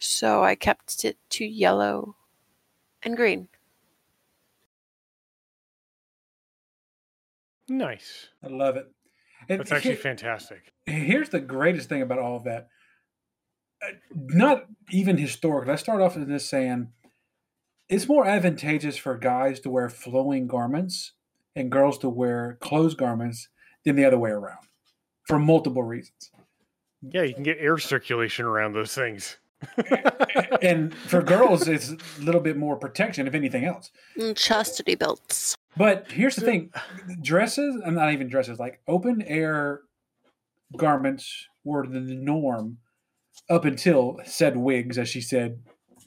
So I kept it to yellow and green. Nice. I love it. That's actually fantastic. here's the greatest thing about all of that. Uh, Not even historic. Let's start off with this saying it's more advantageous for guys to wear flowing garments and girls to wear closed garments than the other way around for multiple reasons. Yeah, you can get air circulation around those things. And for girls, it's a little bit more protection, if anything else. And chastity belts. But here's the thing dresses, and not even dresses, like open air garments were the norm up until said wigs, as she said,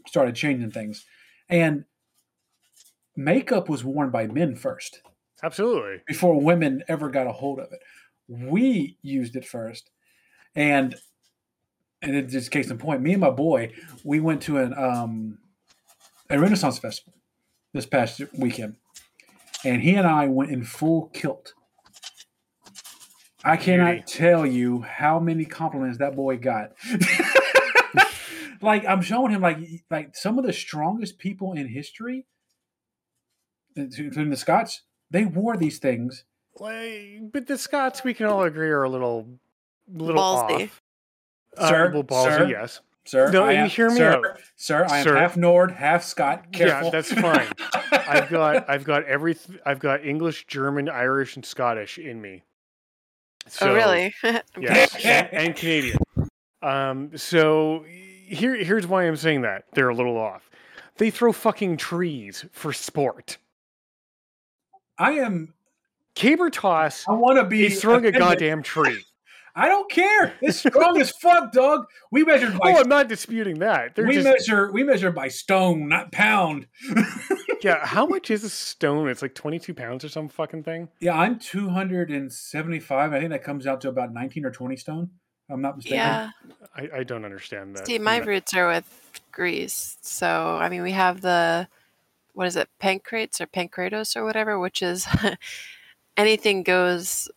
started changing things. And makeup was worn by men first Absolutely. before women ever got a hold of it. We used it first. And and it's just case in point, me and my boy, we went to an um a Renaissance festival this past weekend. And he and I went in full kilt. I cannot Beauty. tell you how many compliments that boy got. like I'm showing him like like some of the strongest people in history, including the Scots, they wore these things Like, but the Scots, we can all agree, are a little, little Ballsy. off. Sir, well, ballsy, sir. yes. Sir, No, I you am, hear me sir, out. Sir, I am Sir. half Nord, half Scot. Careful. Yeah, that's fine. I've got, I've got every, I've got English, German, Irish, and Scottish in me. So, oh, really? Yes, and, and Canadian. Um, so here, here's why I'm saying that they're a little off. They throw fucking trees for sport. I am. Caber toss I want to be is throwing a goddamn tree. I don't care. It's strong as fuck, dog. We measure by. Oh, I'm not disputing that. They're we just measure. We measure by stone, not pound. yeah. How much is a stone? It's like 22 pounds or some fucking thing. yeah, I'm 275. I think that comes out to about 19 or 20 stone. I'm not mistaken. Yeah. I, I don't understand that. See, my No. roots are with Greece. So, I mean, we have the, what is it, pancrates or pancratos or whatever, which is anything goes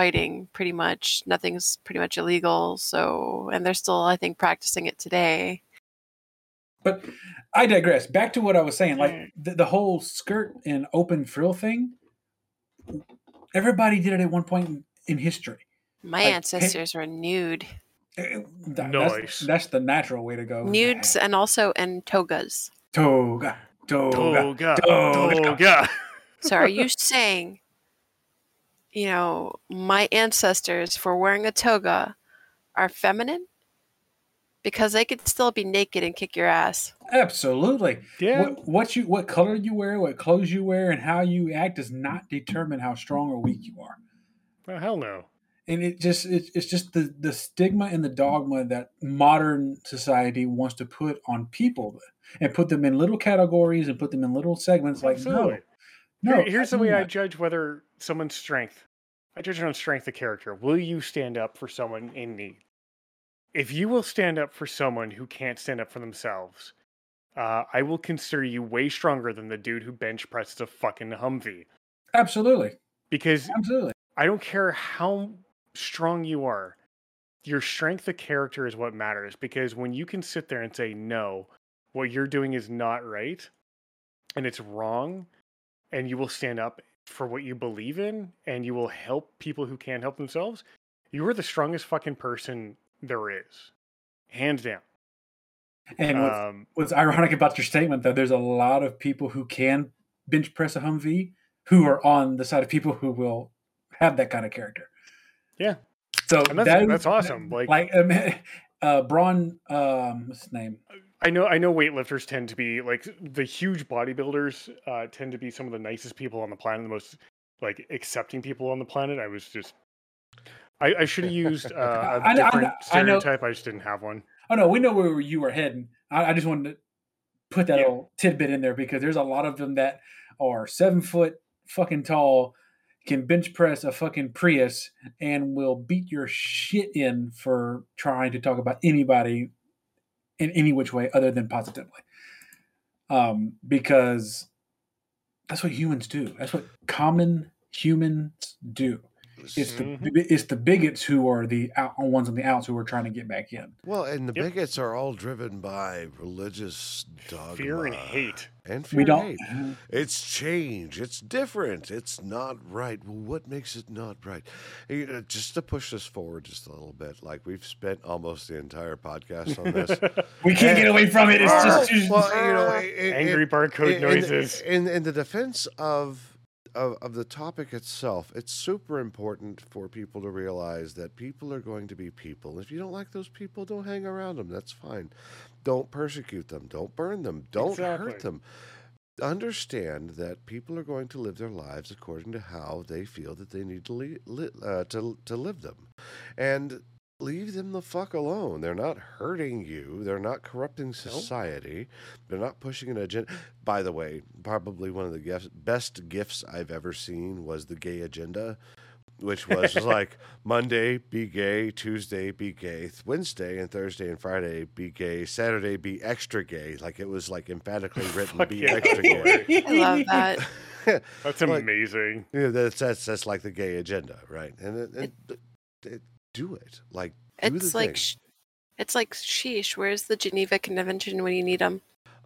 fighting pretty much. Nothing's pretty much illegal. So, and they're still, I think, practicing it today. But I digress. Back to what I was saying. Like Mm. the, the whole skirt and open frill thing. Everybody did it at one point in, in history. My Like, ancestors were nude. Eh, that- Nice. That's, that's the natural way to go. Nudes and also in togas. Toga. Toga. Toga. Toga. Toga. So are you saying, you know, my ancestors for wearing a toga are feminine? Because they could still be naked and kick your ass. Absolutely. Yeah. What, what you what color you wear, what clothes you wear, and how you act does not determine how strong or weak you are. Well, hell no. And it just it's, it's just the the stigma and the dogma that modern society wants to put on people and put them in little categories and put them in little segments. Like Absolutely. no, no. Here- here's the way I judge whether someone's strength. I judge it on strength of character. Will you stand up for someone in need? If you will stand up for someone who can't stand up for themselves, uh, I will consider you way stronger than the dude who bench presses a fucking Humvee. absolutely, Because absolutely. I don't care how strong you are, your strength of character is what matters. Because when you can sit there and say, no, what you're doing is not right and it's wrong, and you will stand up for what you believe in and you will help people who can't help themselves, you are the strongest fucking person there is. Hands down. And what's, Um, what's ironic about your statement though, there's a lot of people who can bench press a Humvee who are on the side of people who will have that kind of character. Yeah. So And that's- that- that's awesome. Like- like um, uh, Braun, um, what's his name? I know I know weightlifters tend to be like the huge bodybuilders uh, tend to be some of the nicest people on the planet, the most like accepting people on the planet. I was just I, I should have used uh, a I- different I stereotype. I, just didn't have one. Oh no, we know where you were heading. I, I just wanted to put that Yeah. little tidbit in there because there's a lot of them that are seven foot fucking tall, can bench press a fucking Prius, and will beat your shit in for trying to talk about anybody in any which way other than positively. um, because that's what humans do. That's what common humans do. It's the Mhm. it's the bigots who are the out, ones on the outs who are trying to get back in. Well, and the Yep. bigots are all driven by religious dogma. Fear and hate. And fear We and don't. hate. It's change. It's different. It's not right. Well, what makes it not right? You know, just to push this forward just a little bit, like we've spent almost the entire podcast on this. We can't get away from it. It's just too, well, you know, in- Angry in- barcode in- noises. In, in the defense of, of of the topic itself, it's super important for people to realize that people are going to be people. If you don't like those people, don't hang around them. That's fine. Don't persecute them. Don't burn them. Don't hurt them. Understand that people are going to live their lives according to how they feel that they need to li- li- uh, to to live them, and leave them the fuck alone. They're not hurting you. They're not corrupting society. They're not pushing an agenda. By the way, probably one of the gifts, best gifts I've ever seen was the gay agenda, which was like Monday be gay, Tuesday be gay, Wednesday and Thursday and Friday be gay, Saturday be extra gay. Like it was like emphatically written be yeah. extra gay. I love that. That's Like- amazing. Yeah, that's that's that's like the gay agenda, right? And, it, and it- do it. Like do It's the like thing. sh- it's like sheesh. Where's the Geneva Convention when you need them?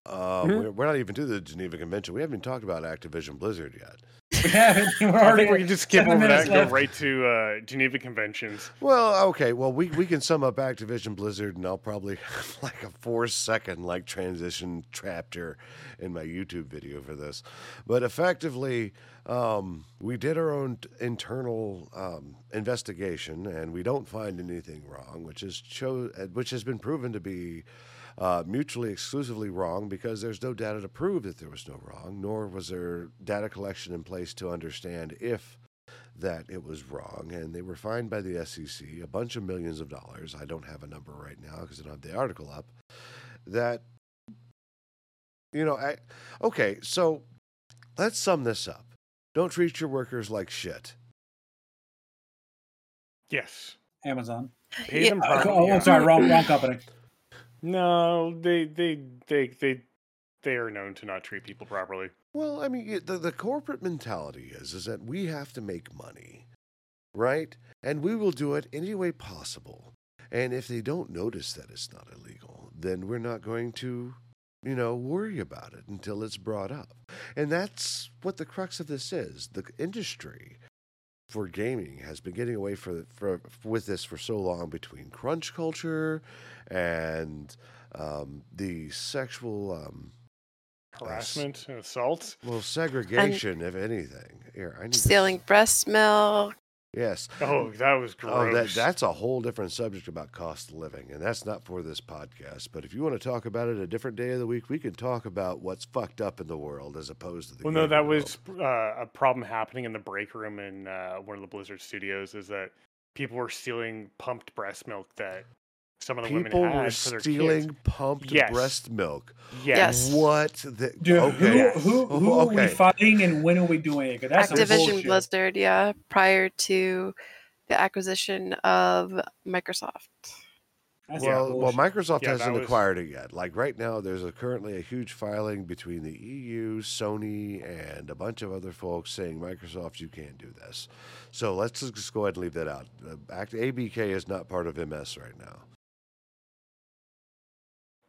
Uh, Mhm. we're, we're not even to the Geneva Convention. We haven't even talked about Activision Blizzard yet. we haven't. We're I already think we can just skip over that minutes and go right to uh, Geneva Conventions. Well, okay. Well, we, we can sum up Activision Blizzard, and I'll probably have like a four second like transition chapter in my YouTube video for this. But effectively, um, we did our own internal um, investigation, and we don't find anything wrong, which is cho- which has been proven to be. Uh, mutually exclusively wrong because there's no data to prove that there was no wrong, nor was there data collection in place to understand if that it was wrong, and they were fined by the SEC a bunch of millions of dollars. I don't have a number right now because I don't have the article up. That, you know, I, okay, so let's sum this up. Don't treat your workers like shit. Yes. Amazon. Pay Yeah, them properly. oh, yeah. I'm sorry, wrong, wrong company. No, they they they they they are known to not treat people properly. Well, I mean, the, the corporate mentality is is that we have to make money, right? And we will do it any way possible. And if they don't notice that it's not illegal, then we're not going to, you know, worry about it until it's brought up. And that's what the crux of this is. The industry for gaming has been getting away for, for with this for so long between crunch culture and um, the sexual um, Harassment and assault. well, segregation, if anything. Here, I need to- Stealing breast milk. Yes. Oh, that was gross. Oh, that that's a whole different subject about cost of living, and that's not for this podcast. But if you want to talk about it a different day of the week, we can talk about what's fucked up in the world as opposed to the. well, no, that was uh, a problem happening in the break room in uh, one of the Blizzard studios. Is that people were stealing pumped breast milk that some of the people women had were for their stealing kids. pumped Yes. breast milk. Yes. Yes. What? The, Dude, okay. who, who, Oh, who are we fighting and when are we doing it? that's Activision. Blizzard, yeah, prior to the acquisition of Microsoft. That's Well, well. Microsoft Yeah, hasn't was- acquired it yet. Like right now, there's a, currently a huge filing between the EU, Sony, and a bunch of other folks saying Microsoft, you can't do this. So let's just go ahead and leave that out. Uh, Act- ABK is not part of MS right now.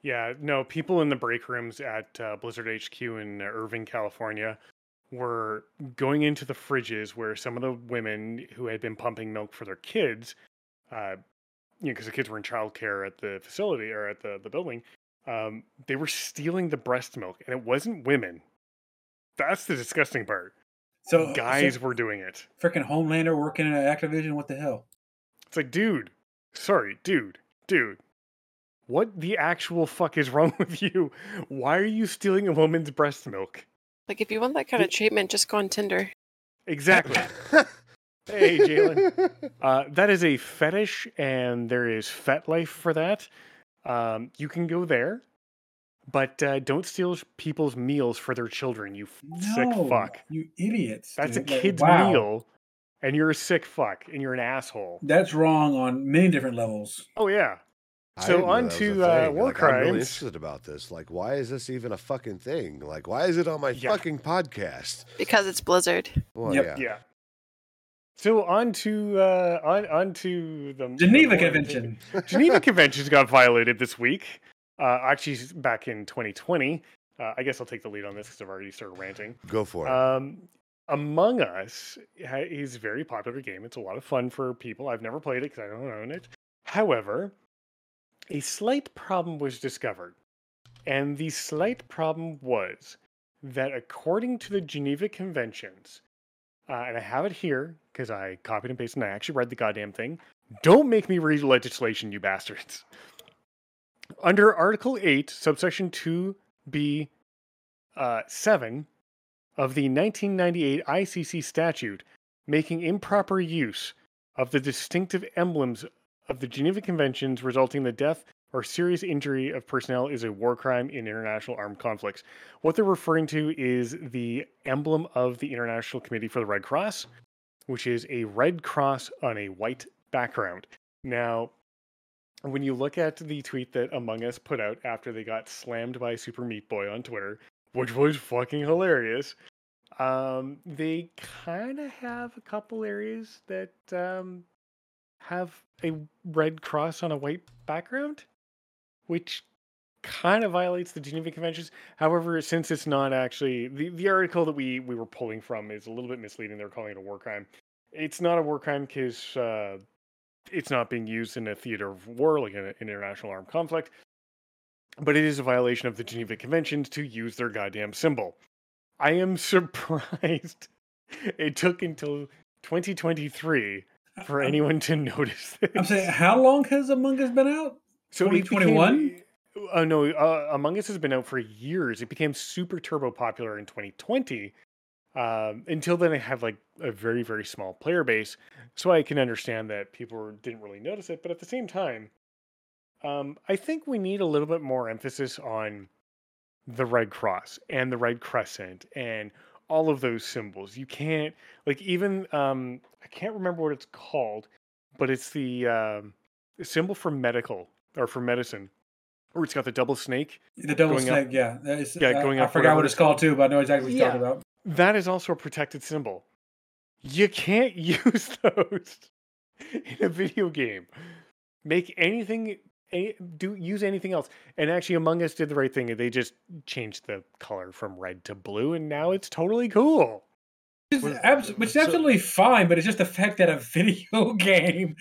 Yeah, no, people in the break rooms at uh, Blizzard HQ in Irvine, California, were going into the fridges where some of the women who had been pumping milk for their kids, uh, you know, because the kids were in childcare at the facility or at the, the building, um, they were stealing the breast milk, and it wasn't women. That's the disgusting part. So Guys so were doing it. freaking Homelander working at Activision. What the hell? It's like, dude, sorry, dude, dude. What the actual fuck is wrong with you? Why are you stealing a woman's breast milk? Like, if you want that kind of treatment, just go on Tinder. Exactly. hey, Jalen. Uh, that is a fetish, and there is FetLife for that. Um, you can go there, but uh, don't steal people's meals for their children. You f- sick fuck. You idiots. That's a dude. Like, kid's wow. meal, and you're a sick fuck, and you're an asshole. That's wrong on many different levels. Oh yeah. I So didn't know on that was a to, uh, war like, I'm really interested about this. Like, why is this even a fucking thing? Like, why is it on my Yeah. fucking podcast? Because it's Blizzard. Well, Yep. yeah. Yeah. So on to uh, on on to the the Geneva more Convention. Geneva Conventions got violated this week. Uh, actually, back in 2020. Uh, I guess I'll take the lead on this because I've already started ranting. Go for it. Um, Among Us is a very popular game. It's a lot of fun for people. I've never played it because I don't own it. However, a slight problem was discovered. And the slight problem was that according to the Geneva Conventions, uh, and I have it here because I copied and pasted and I actually read the goddamn thing. Don't make me read legislation, you bastards. Under Article 8, subsection 2b uh, 7 of the 1998 ICC statute, making improper use of the distinctive emblems of the Geneva Conventions resulting in the death or serious injury of personnel is a war crime in international armed conflicts. What they're referring to is the emblem of the International Committee for the Red Cross, which is a red cross on a white background. Now, when you look at the tweet that Among Us put out after they got slammed by Super Meat Boy on Twitter, which was fucking hilarious, um, they kind of have a couple areas that um, have a red cross on a white background, which kind of violates the Geneva Conventions. However, since it's not actually the, the article that we, we were pulling from is a little bit misleading. They're calling it a war crime. It's not a war crime because uh, it's not being used in a theater of war, like an international armed conflict. But it is a violation of the Geneva Conventions to use their goddamn symbol. I am surprised it took until 2023 for I'm- anyone to notice this. I'm saying, how long has Among Us been out? So it became- 2021? Uh, no, uh, Among Us has been out for years. It became super turbo popular in 2020. Um, until then, it had like a very, very small player base. So I can understand that people didn't really notice it. But at the same time, um, I think we need a little bit more emphasis on the Red Cross and the Red Crescent and all of those symbols. You can't, like, even, um, I can't remember what it's called, but it's the um, symbol for medical or for medicine Or it's got the double snake. The double Going up- snake, yeah. That is- Yeah, I- going I up forgot whatever what it's it's called too, but I know exactly what you're talking Yeah. about. That is also a protected symbol. You can't use those in a video game. Make anything any, do use anything else. And actually Among Us did the right thing. They just changed the color from red to blue and now it's totally cool. Which is, abs- which is so- absolutely fine, but it's just the fact that a video game,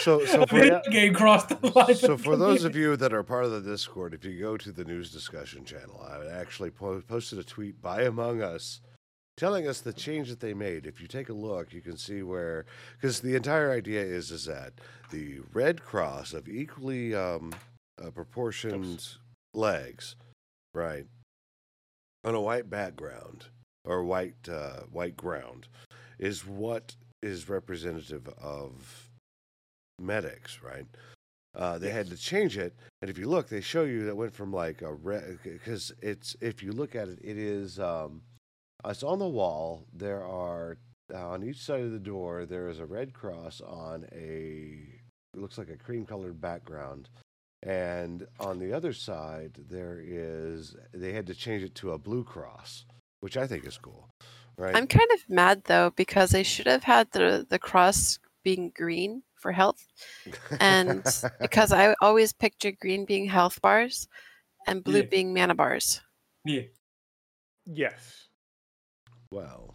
So, so a for, video game crossed the line. so for those of you that are part of the Discord, if you go to the news discussion channel, I actually po- posted a tweet by Among Us telling us the change that they made. If you take a look, you can see where because the entire idea is is that the red cross of equally um, uh, proportioned legs, right, on a white background or white uh, white ground, is what is representative of medics, right? Uh, they had to change it, and if you look, they show you that went from like a red because it's if you look at it, it is um, it's on the wall. There are uh, on each side of the door there is a red cross on a it looks like a cream colored background, and on the other side there is they had to change it to a blue cross, which I think is cool, right? I'm kind of mad though because they should have had the the cross being green for health, and because I always picture green being health bars, and blue Yeah. being mana bars. yeah. Yes. Well,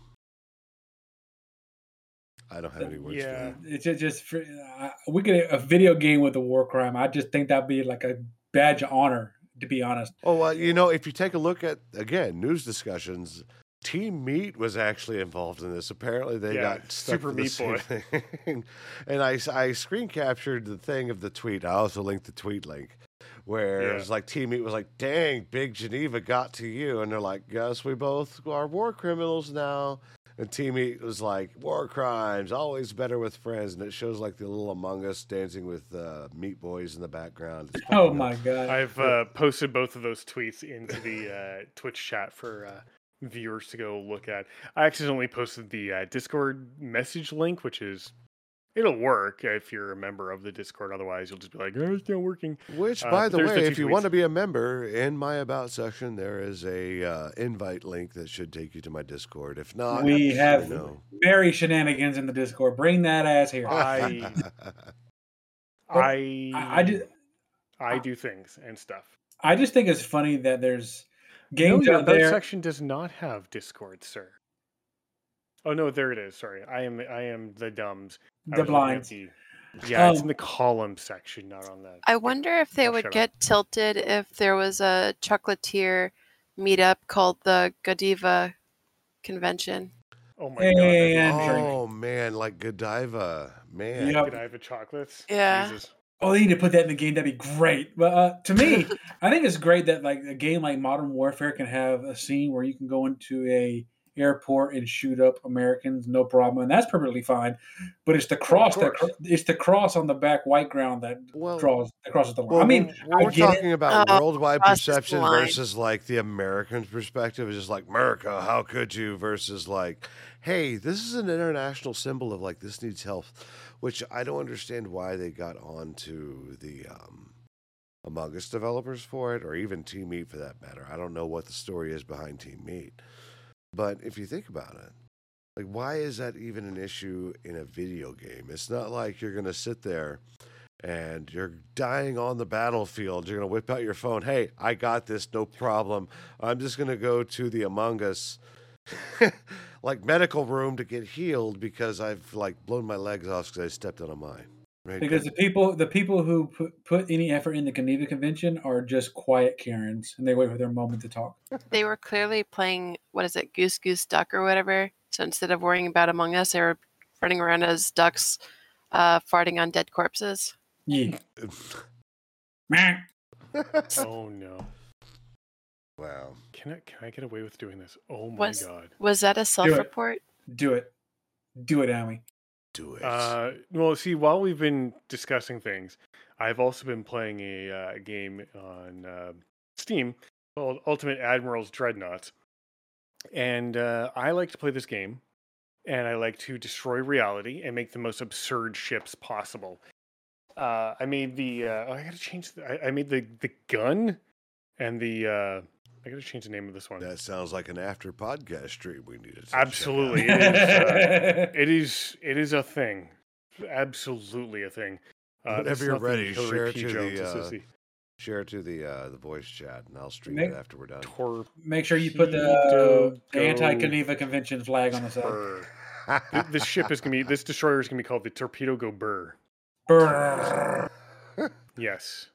I don't have any words for Yeah. that. It's just, just for, uh, we get a video game with a war crime. I just think that'd be like a badge of honor, to be honest. Oh well, you know, if you take a look at again news discussions, Team Meat was actually involved in this. Apparently, they Yeah, got stuck Super Meat Boy. and I, I screen captured the thing of the tweet. I also linked the tweet link where it Yeah. was like Team Meat was like, "Dang, Big Geneva got to you," and they're like, "Guess we both are war criminals now." And Team Meat was like, "War crimes always better with friends," and it shows like the little Among Us dancing with uh, Meat Boys in the background. Oh fucking my god! I've uh, posted both of those tweets into the uh, Twitch chat for uh, viewers to go look at. I accidentally posted the uh, Discord message link, which is It'll work if you're a member of the Discord. Otherwise, you'll just be like, "Oh, it's not working." Which, Uh, by the way, the if you tweets. want to be a member, in my about section there is a uh, invite link that should take you to my Discord. If not, We you have know. Very shenanigans in the Discord. Bring that ass here. I- I I, I just I do things and stuff. I just think it's funny that there's No, games your out about there. section does not have Discord, sir. Oh no, there it is. Sorry, I am I am the dumbs. The was looking at blinds. the- yeah, it's in Um, the column section, not on that. I wonder if they Oh, would shut up. get tilted if there was a chocolatier meetup called the Godiva convention. Oh my god! that'd be And great. drink. oh man, like Godiva, man. Yep. Could I have a chocolates? Yeah. Jesus. Oh, they need to put that in the game. That'd be great. But uh, to me, I think it's great that like a game like Modern Warfare can have a scene where you can go into a airport and shoot up Americans, no problem, and that's perfectly fine. But it's the cross that it's the cross on the back white ground that Well, draws that crosses the line. well, I mean, when I we're get it. talking about Oh, worldwide perception versus like the American perspective. It's just like America, how could you? Versus like, hey, this is an international symbol of like this needs help, which I don't understand why they got onto the um, Among Us developers for it, or even Team Meat for that matter. I don't know what the story is behind Team Meat, but if you think about it. Like, why is that even an issue in a video game? It's not like you're going to sit there and you're dying on the battlefield. You're going to whip out your phone. Hey, I got this, no problem. I'm just going to go to the Among Us like medical room to get healed because I've like blown my legs off because I stepped on a mine. Right? because the people the people who put, put any effort in the Geneva Convention are just quiet Karens, and they wait for their moment to talk. They were clearly playing what is it, Goose Goose Duck or whatever. So instead of worrying about Among Us, they were running around as ducks, uh, farting on dead corpses. Yeah. Oh no! wow. Can I can I get away with doing this? Oh my Was- god! Was that a self-report? Do it. Do it, Amy. Do it. Uh, well, see, while we've been discussing things, I've also been playing a uh, game on uh, Steam called Ultimate Admiral's Dreadnoughts, and uh, I like to play this game, and I like to destroy reality and make the most absurd ships possible. Uh, I made the uh, oh, I gotta change. The, I, I made the the gun and the I gotta change the name of this one. that sounds like an after podcast stream we needed. to Absolutely. check out. It is, uh, It is it is a thing, absolutely a thing. Uh, Whenever you're ready, share it P. to Jones, the, this uh, the Share it to the uh, the voice chat, and I'll stream Nick? it after we're done. Tor- Make sure you put the, Torpedo the anti Geneva Convention flag on the side. Burr. This ship is gonna be this destroyer is gonna be called the Torpedo Go Burr. Brrr. Yes.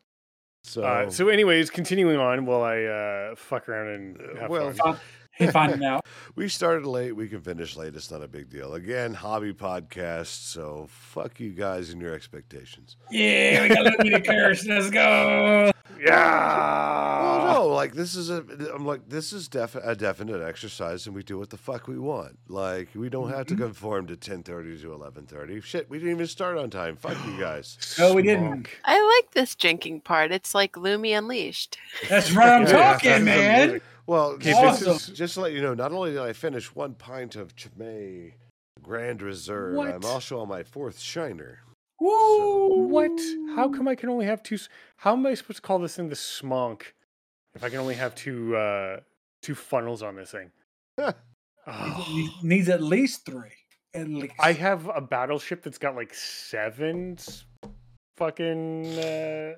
So, Uh, so, anyways, continuing on while I uh, fuck around and Uh, have well, fun. He finding out. we started late. We can finish late. It's not a big deal. Again, hobby podcast. So fuck you guys and your expectations. Yeah, we got Louis to curse. Let's go. Yeah. Well, no, like this is a. I'm like this is def- a definite exercise, and we do what the fuck we want. Like we don't have to Mm-hmm. conform to 10:30 to 11:30. Shit, we didn't even start on time. Fuck you guys. No, we didn't. I like this drinking part. It's like Lumi Unleashed. That's right. I'm Yeah, talking, man. Well, Okay, just, this just to let you know, not only did I finish one pint of Chimay Grand Reserve, I'm also on my fourth Shiner. Woo. What? How come I can only have two? How am I supposed to call this thing the smonk if I can only have two uh two funnels on this thing? Oh. Needs- Needs at least three. At least. I have a battleship that's got like seven fucking uh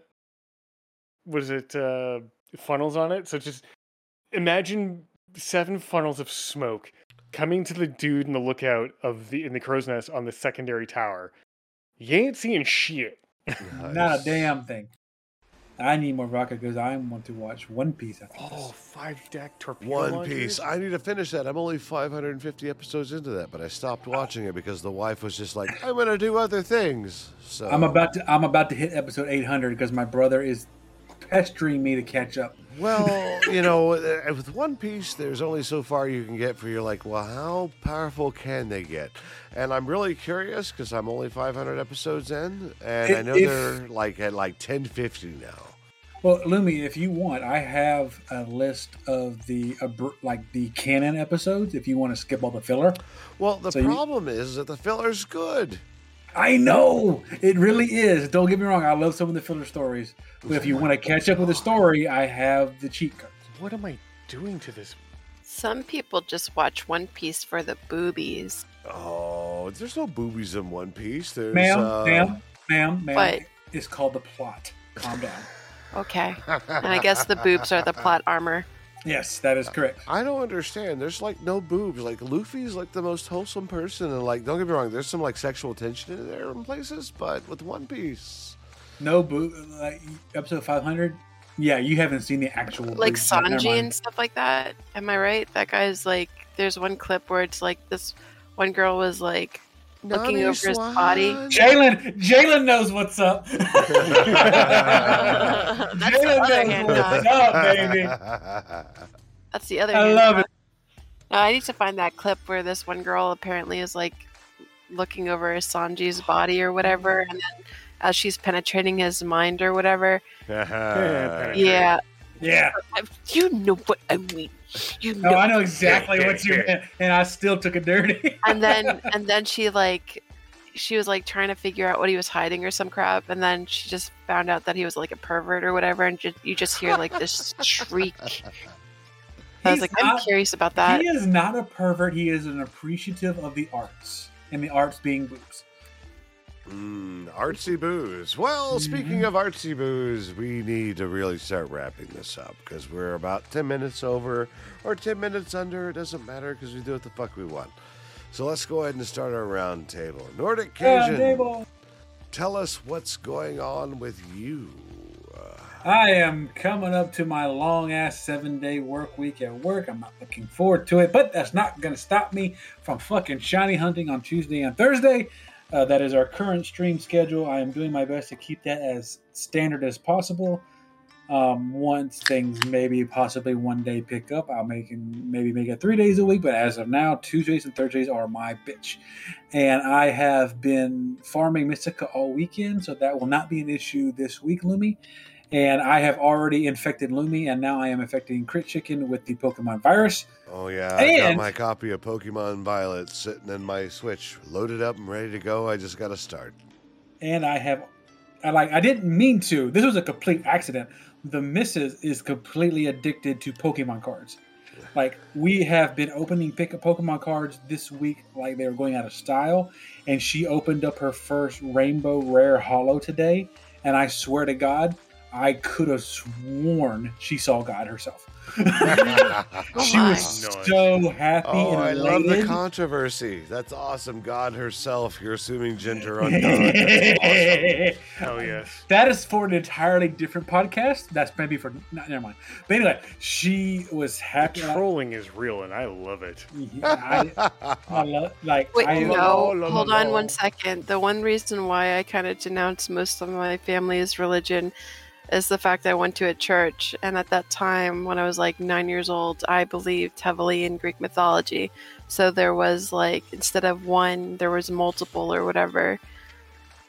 what is it uh funnels on it. So just imagine seven funnels of smoke coming to the dude in the lookout of the in the crow's nest on the secondary tower. You ain't seeing shit. Not a damn thing. I need more rocket because I want to watch One Piece after Oh, this. five deck torpedo One launchers? Piece. I need to finish that. I'm only 550 episodes into that, but I stopped watching it because the wife was just like, "I'm gonna do other things." So I'm about to I'm about to hit episode 800 because my brother is pestering me to catch up. Well, you know, uh, with One Piece, there's only so far you can get for you're like, well, how powerful can they get? And I'm really curious because I'm only 500 episodes in, and I know if- they're like at like 1050 now. Well, Lumi, if you want, I have a list of the like the canon episodes. If you want to skip all the filler, Well, the So you- problem is that the filler's good. I know it really is. Don't get me wrong. I love some of the filler stories, but if you want to catch up with the story, I have the cheat code. What am I doing to this? Some people just watch One Piece for the boobies. Oh, there's no boobies in One Piece. There's Ma'am, uh, ma'am, ma'am, ma'am. What? It's called the plot. Calm down. Okay. And I guess the boobs are the plot armor. Yes, that is correct. I don't understand. There's like no boobs. Like Luffy's like the most wholesome person, and like don't get me wrong, there's some like sexual tension in there in places, but with One Piece, No boo. Like episode five hundred. Yeah, you haven't seen the actual. Like boobs, Sanji and stuff like that. Am I right? That guy's like, there's one clip where it's like this one girl was like looking Nani over his body. Jalen, Jalen knows what's up. That's the Jalen other knows what's up, baby. That's the other I love dog. it. No, I need to find that clip where this one girl apparently is like looking over Sanji's body or whatever, and then as she's penetrating his mind or whatever. Yeah. Yeah, Yeah. You know what I mean. You No, know. I know exactly what you meant, and I still took it dirty. and then and then she like she was like trying to figure out what he was hiding or some crap and then she just found out that he was like a pervert or whatever and ju- you just hear like this shriek i was He's like i'm not- curious about that He is not a pervert. He is an appreciative of the arts, and the arts being boobs. Mm, artsy booze. Well, speaking of artsy booze, we need to really start wrapping this up because we're about 10 minutes over or 10 minutes under. It doesn't matter because we do what the fuck we want. So let's go ahead and start our round table. Nordic Cajun, table. tell us what's going on with you. Uh, I am coming up to my long ass seven day work week at work. I'm not looking forward to it, but that's not going to stop me from fucking shiny hunting on Tuesday and Thursday. Uh, that is our current stream schedule. I am doing my best to keep that as standard as possible. Um, once things maybe possibly one day pick up, I'll make it, maybe make it three days a week. But as of now, Tuesdays and Thursdays are my bitch, and I have been farming Mystica all weekend, so that will not be an issue this week, Lumi and I have already infected Lumi, and now I am infecting Crit Chicken with the Pokemon virus. oh, yeah, I got my copy of Pokemon Violet sitting in my Switch, loaded up and ready to go. I just got to start. And I have, I like, I didn't mean to. This was a complete accident. The missus is completely addicted to Pokemon cards. Like we have been opening pick up Pokemon cards this week, like they were going out of style, and she opened up her first Rainbow Rare Hollow today, and I swear to God, I could have sworn she saw God herself. Oh she my. was Nice. so happy Oh, and I love the controversy. That's awesome. God herself, you're assuming gender unknown. That's awesome. Hell yes. That is for an entirely different podcast. That's maybe for no, never mind. But anyway, she was happy. Trolling is real, and I love it. I, I love like Wait, I, no, la, la, hold on la. one second. The one reason why I kind of denounce most of my family's religion is the fact I went to a church, and at that time, when I was like nine years old, I believed heavily in Greek mythology. So there was like instead of one, there was multiple or whatever.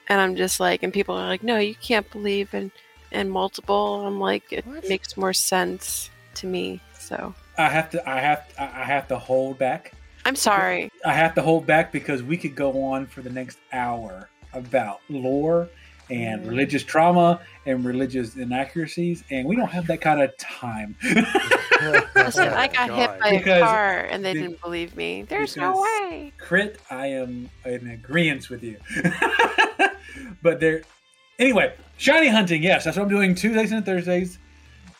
And I'm just like, and people are like, no, you can't believe in in multiple. I'm like, it What? makes more sense to me. So I have to I have I have to hold back. I'm sorry. I have to hold back because we could go on for the next hour about lore and religious trauma and religious inaccuracies, and we don't have that kind of time. Listen, I got hit God. by Because- a car and they be- didn't believe me. There's no way. Crit, I am in agreement with you. but there, anyway, shiny hunting. Yes, that's what I'm doing Tuesdays and Thursdays,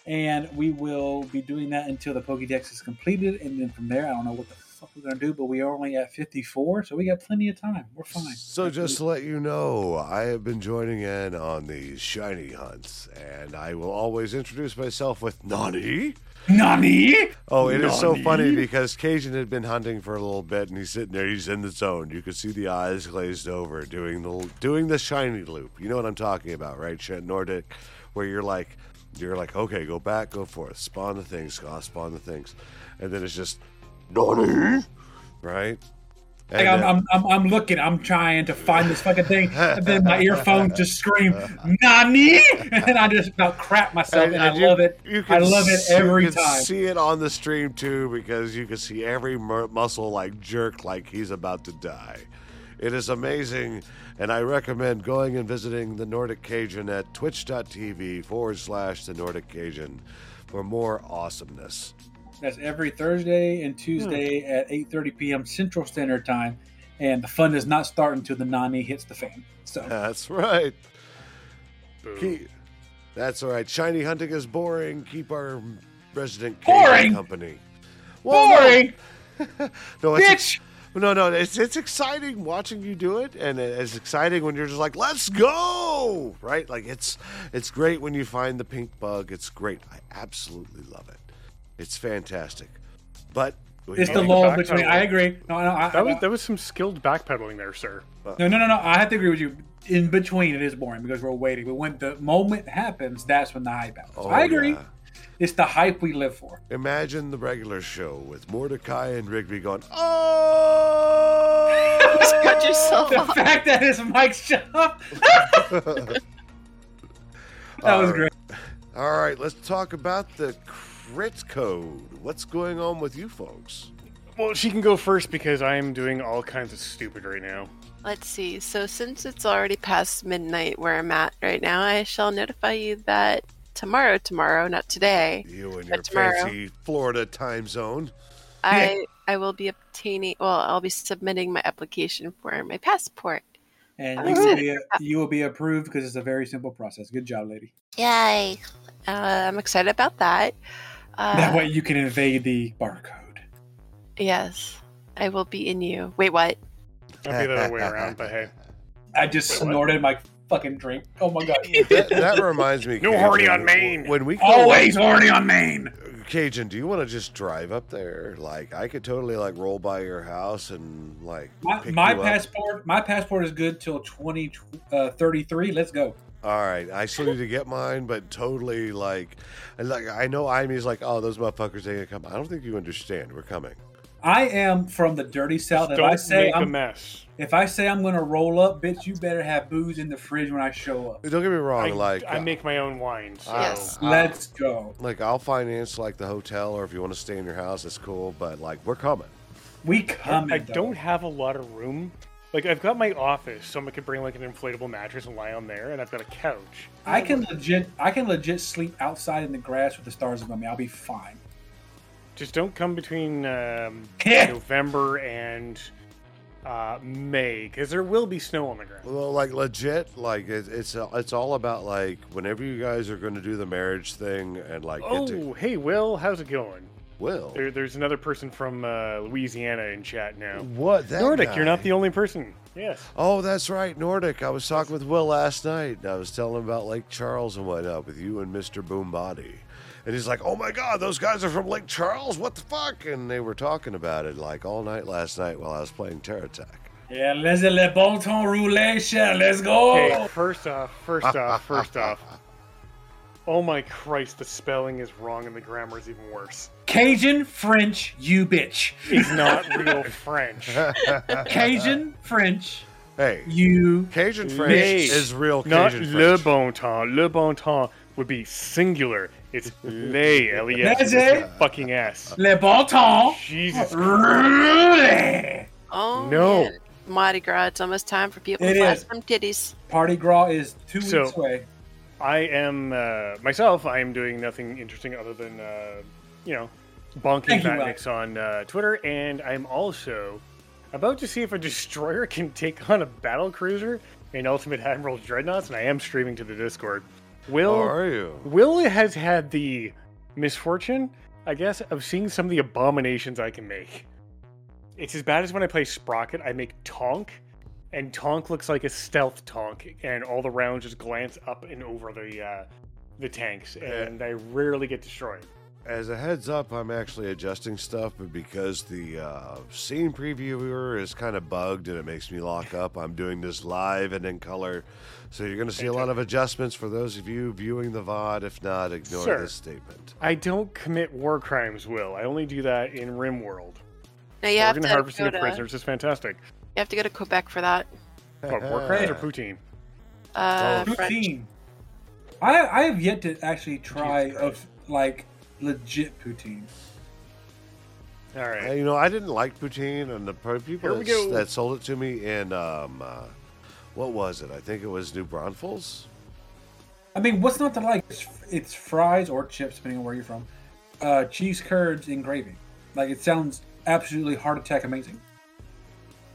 and we will be doing that until the Pokédex is completed, and then from there, I don't know what the we're gonna do, but we are only at 54, so we got plenty of time. We're fine. So just to let you know, I have been joining in on these shiny hunts, and I will always introduce myself with Nani. Nani? Oh, it is so funny because Cajun had been hunting for a little bit, and he's sitting there. He's in the zone. You could see the eyes glazed over, doing the doing the shiny loop. You know what I'm talking about, right? Nordic, where you're like, you're like, okay, go back, go forth, spawn the things, spawn the things, and then it's just Nani, right? Like And I'm, uh, I'm, I'm, I'm looking, I'm trying to find this fucking thing, and then my earphones just scream, Nani! And I just about crap myself, and, I you- love it. you I love it every you can time. See it on the stream too because you can see every muscle like jerk like he's about to die. It is amazing, and I recommend going and visiting the Nordic Cajun at twitch.tv forward slash the Nordic Cajun for more awesomeness. That's every Thursday and Tuesday hmm. at 8:30 p.m. Central Standard Time, and the fun does not start until the nani hits the fan. So That's right. Keep, that's all right. Shiny hunting is boring. Keep our resident Boring? Company. Well, no. boring, No, it's bitch. No, no, it's it's exciting watching you do it, and it's exciting when you're just like, "Let's go!" Right? Like it's it's great when you find the pink bug. It's great. I absolutely love it. It's fantastic. But It's the the lull between. I agree. No, no, I, That was that was some skilled backpedaling there, sir. no, no, no, no. I have to agree with you. In between, it is boring because we're waiting. But when the moment happens, that's when the hype happens. Oh, I agree. yeah. It's the hype we live for. imagine the regular show with Mordecai and Rigby going, "Oh!" Cut yourself The off. fact that his mic shut up. that was All right. great. All right, let's talk about the crit code. What's going on with you folks? Well, she can go first because I am doing all kinds of stupid right now. Let's see. So since it's already past midnight where I'm at right now, I shall notify you that tomorrow, tomorrow, not today, You and your tomorrow- fancy Florida time zone. I I will be obtaining. Well, I'll be submitting my application for my passport. And you will, excited. be, you will be approved because it's a very simple process. Good job, lady. Yay! Uh, I'm excited about that. Uh, that way you can invade the barcode. Yes, I will be in you. Wait, what? I'll be the other way around, but hey. I just Wait, what? snorted my fucking drink. Oh my god. that, that reminds me. No Cajun, horny on Maine. When we go, Always horny on Maine. Cajun, do you want to just drive up there? Like, I could totally like roll by your house and like My, pick my you up. passport, my passport is good till twenty thirty three. Let's go. All right, I still need to get mine, but totally like, and like I know Imy's like, oh, those motherfuckers ain't gonna come. I don't think you understand. We're coming. I am from the dirty south. If Don't I say make a I'm, mess. if I say I'm gonna roll up, bitch, you better have booze in the fridge when I show up. Don't get me wrong. I, like, I make my own wine. So. Yes. uh, Let's go. like I'll finance like the hotel, or if you want to stay in your house, it's cool. But like, we're coming. We coming. I though. don't have a lot of room. Like I've got my office, so I could bring like an inflatable mattress and lie on there, and I've got a couch. I can legit. I can legit sleep outside in the grass with the stars above me. I'll be fine. Just don't come between um, November and uh, May, because there will be snow on the ground. Well, like legit, like it, it's it's all about like whenever you guys are going to do the marriage thing and like get to Oh, hey Will, how's it going? Will. There, there's another person from uh, Louisiana in chat now. What that Nordic, guy? you're not the only person. Yes. Oh, that's right, Nordic. I was talking with Will last night. and I was telling him about Lake Charles and whatnot with you and Mr. Boombody. And he's like, "Oh my God, those guys are from Lake Charles. What the fuck?" And they were talking about it like all night last night while I was playing Terra Attack. Yeah, let's le bon temps roulation. Let's go. Hey, first off, first off, first off. Oh my Christ, the spelling is wrong and the grammar is even worse. Cajun French, you bitch. It's not real French. Cajun French, Hey, you. Cajun French Les. is real Not Cajun le bon temps. Le bon temps would be singular. It's les, L-E-S. That's it. Fucking S. Le bon temps Jesus. roulé. Oh No. man. Mardi Gras. It's almost time for people It to flash some titties. Party Gras is two So- weeks away. I am, uh, myself, I am doing nothing interesting other than, uh, you know, bonking Thank you, Fat on uh, Twitter, and I'm also about to see if a destroyer can take on a battle cruiser in Ultimate Admiral Dreadnoughts, and I am streaming to the Discord. Will How are you? Will has had the misfortune, I guess, of seeing some of the abominations I can make. It's as bad as when I play Sprocket. I make Tonk, and Tonk looks like a stealth Tonk, and all the rounds just glance up and over the uh, the tanks, and I rarely get destroyed. As a heads up, I'm actually adjusting stuff, but because the uh, scene previewer is kind of bugged and it makes me lock up, I'm doing this live and in color. So you're going to see a lot of adjustments for those of you viewing the VOD. If not, ignore Sir. this statement. I don't commit war crimes, Will. I only do that in RimWorld. Now you have Organ to harvesting go of to, prisoners is fantastic. you have to go to Quebec for that. What, war crimes or poutine? Uh, Oh, poutine. I I have yet to actually try of like legit poutine. All right. Uh, you know, I didn't like poutine, and the per- people that, that sold it to me in um, uh, what was it? I think it was New Braunfels. I mean, what's not to like? It's, it's fries or chips, depending on where you're from. Uh, cheese curds and gravy. Like it sounds absolutely heart attack amazing.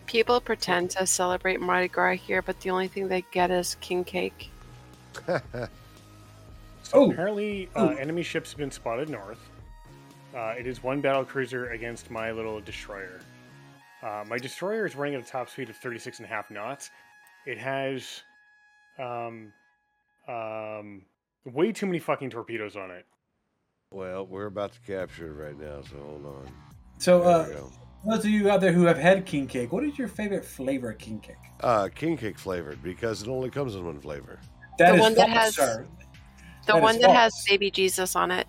People pretend to celebrate Mardi Gras here, but the only thing they get is king cake. Oh, Apparently, uh, Ooh. enemy ships have been spotted north. Uh, it is one battle cruiser against my little destroyer. Uh, my destroyer is running at a top speed of 36 and a half knots. It has um, um, way too many fucking torpedoes on it. Well, we're about to capture it right now, so hold on. so uh, those of you out there who have had king cake, what is your favorite flavor of king cake? Uh, king cake flavored because it only comes in one flavor. That The is one that has- sir. The That one that has baby Jesus on it.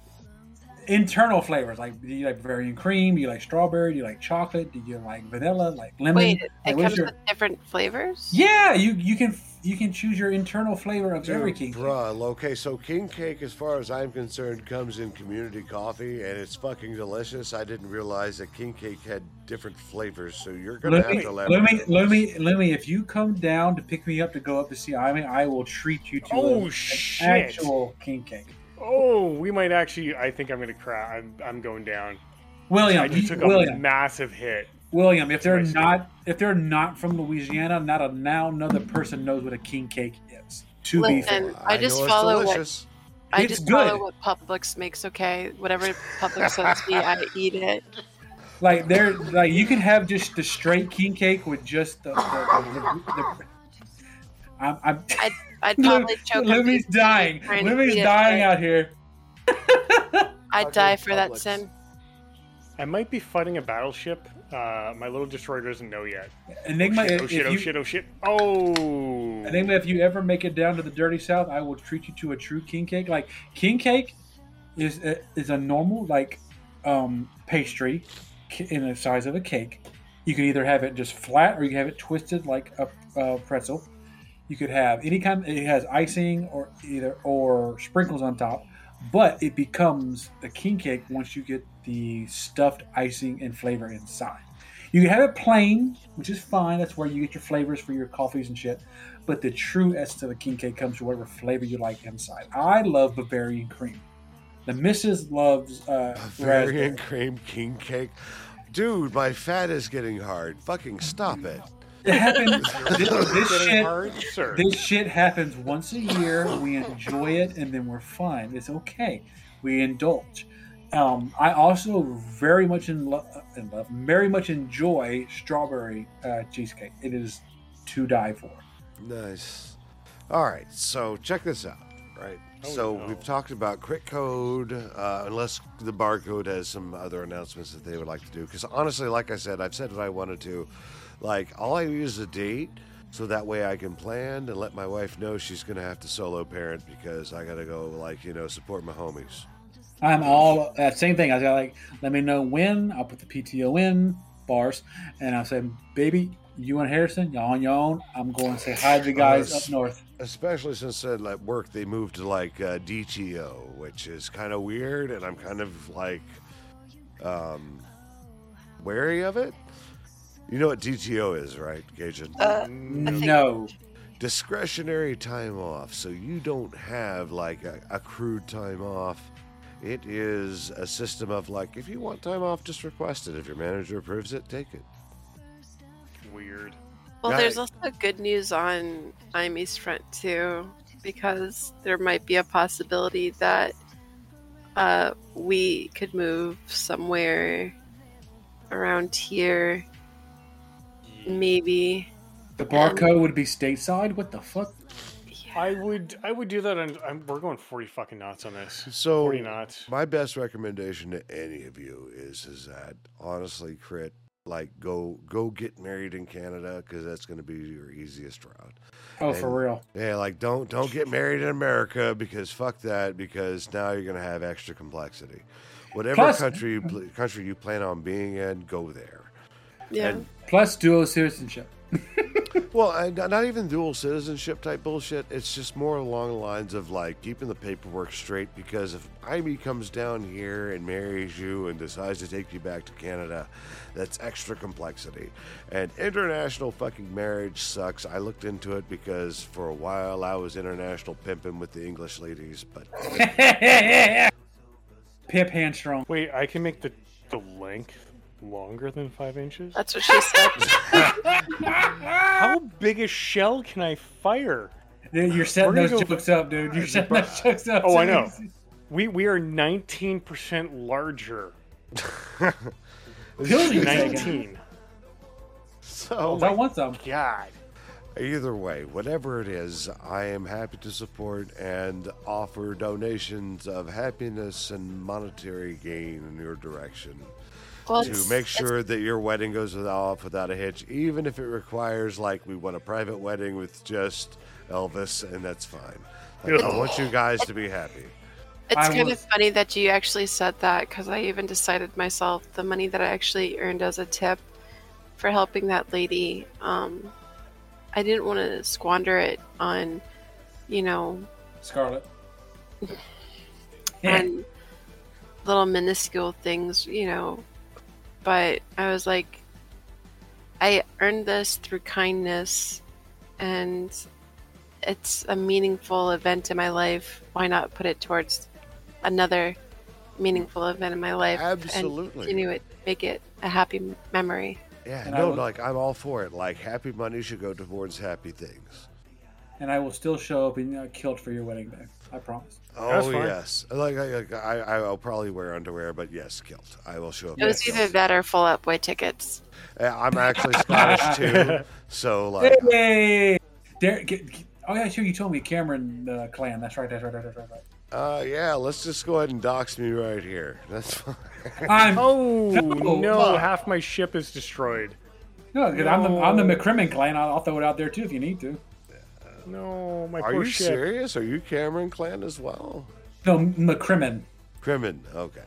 internal flavors. Like, do you like Bavarian cream? Do you like strawberry? Do you like chocolate? Do you like vanilla? Like lemon? Wait, it, Like, it comes your- with different flavors? Yeah, you you can you can choose your internal flavor of every king cake. Bruh, okay, so king cake, as far as I'm concerned, comes in community coffee, and it's fucking delicious. I didn't realize that king cake had different flavors, so you're gonna have Lumi, to let me, let me, if you come down to pick me up to go up to see Amy, I will treat you to Oh, a- an shit. actual king cake. Oh, we might actually. I think I'm gonna cry. I'm, I'm going down. William, I just you- took a William, massive hit. William, if they're my skin. not if they're not from Louisiana, not a now another person knows what a king cake is. To be fair. I just know it's follow what. I It's just follow what Publix makes. Okay, whatever Publix sends me, I eat it. Like they're like you can have just the straight king cake with just the. the, the, the, the I'm, I'm I'd, I'd probably choke. on Lumi's these dying. Lumi's it, dying out here. I'd Okay, die for that sin. I might be fighting a battleship. Uh, my little destroyer doesn't know yet. Enigma, oh shit! Oh if, shit! Oh you, shit! Oh shit! Oh. Enigma, if you ever make it down to the dirty south, I will treat you to a true king cake. Like king cake is a, is a normal like um, pastry in the size of a cake. You can either have it just flat or you can have it twisted like a, a pretzel. You could have any kind. It has icing or either or sprinkles on top, but it becomes a king cake once you get the stuffed icing and flavor inside. You can have it plain, which is fine. That's where you get your flavors for your coffees and shit. But the true essence of a king cake comes to whatever flavor you like inside. I love Bavarian cream. The missus loves uh, Bavarian raspberry. cream king cake. Dude, my fat is getting hard. Fucking stop it. It happens. this, this shit. hard, sir. This shit happens once a year. We enjoy it, and then we're fine. It's okay. We indulge. Um, I also very much in, lo- in love, very much enjoy strawberry uh, cheesecake. It is to die for. Nice. All right, so check this out. Right. Oh, so no. we've talked about crit code, uh, unless the barcode has some other announcements that they would like to do. Because honestly, like I said, I've said what I wanted to. Like all I need is a date, so that way I can plan and let my wife know she's gonna have to solo parent because I gotta go, like you know, support my homies. I'm all that same thing. I was like, let me know when. I'll put the PTO in bars, and I said, baby, you and Harrison, y'all on your own. I'm going to say hi to the guys Uh, up north. Especially since at like work they moved to like uh, DTO, which is kind of weird, and I'm kind of like um, wary of it. You know what DTO is, right, Gajan? Uh, I No, Discretionary time off, so you don't have like a accrued time off. It is a system of like, if you want time off, just request it. If your manager approves it, take it. weird. Well, Yeah, there's I- also good news on IME's front too, because there might be a possibility that uh, we could move somewhere around here, maybe. the barcode um, would be stateside. What the fuck? Yeah. I would. I would do that. On, I'm, we're going 40 fucking knots on this. So 40 knots. My best recommendation to any of you is is that honestly, crit like go go get married in Canada because that's going to be your easiest route. Oh, for real. Yeah, like don't don't get married in America because fuck that because now you're going to have extra complexity. Whatever Plus- country you country you plan on being in, go there. Yeah. And Plus dual citizenship. Well, and not even dual citizenship type bullshit. It's just more along the lines of like keeping the paperwork straight. Because if Ivy comes down here and marries you and decides to take you back to Canada, that's extra complexity. And international fucking marriage sucks. I looked into it because for a while I was international pimping with the English ladies, but Pip Handstrom. Wait, I can make the the length longer than five inches. That's what she said. How big a shell can I fire? Dude, you're setting Where do those you go- jokes up, dude. You're setting those jokes up. Oh, I know. We we are nineteen percent larger. Pills you taking? Nineteen. so oh, I want some. God. Either way, whatever it is, I am happy to support and offer donations of happiness and monetary gain in your direction Well, to make sure that your wedding goes off without a hitch, even if it requires, like, we want a private wedding with just Elvis, and that's fine. Like, I want you guys to be happy. It's I kind was- of funny that you actually said that because I even decided myself the money that I actually earned as a tip for helping that lady. Um, I didn't want to squander it on, you know, Scarlet. and little minuscule things, you know. But I was like, I earned this through kindness, and it's a meaningful event in my life. Why not put it towards another meaningful event in my life? Absolutely. And continue it, make it a happy memory. Yeah, And no, will- like, I'm all for it. Like, happy money should go towards happy things. and I will still show up in a kilt for your wedding day. I promise. That's Oh, fine. yes. Like, I, like, I, I'll probably wear underwear, but yes, kilt. I will show up. It was either kilt. that or full up way tickets. Uh, I'm actually Scottish too, so like Hey, Derek. Get, get- oh yeah, sure. You told me Cameron uh, clan. That's right. That's right. That's right. That's Uh, yeah, let's just go ahead and dox me right here. That's fine. I'm Oh No, no! Half my ship is destroyed. no, 'cause I'm the I'm the McCrimmon clan. I'll, I'll throw it out there too if you need to. No, my poor shit. Are poor you ship. serious? Are you Cameron clan as well? No, McCrimmon. Crimin, okay.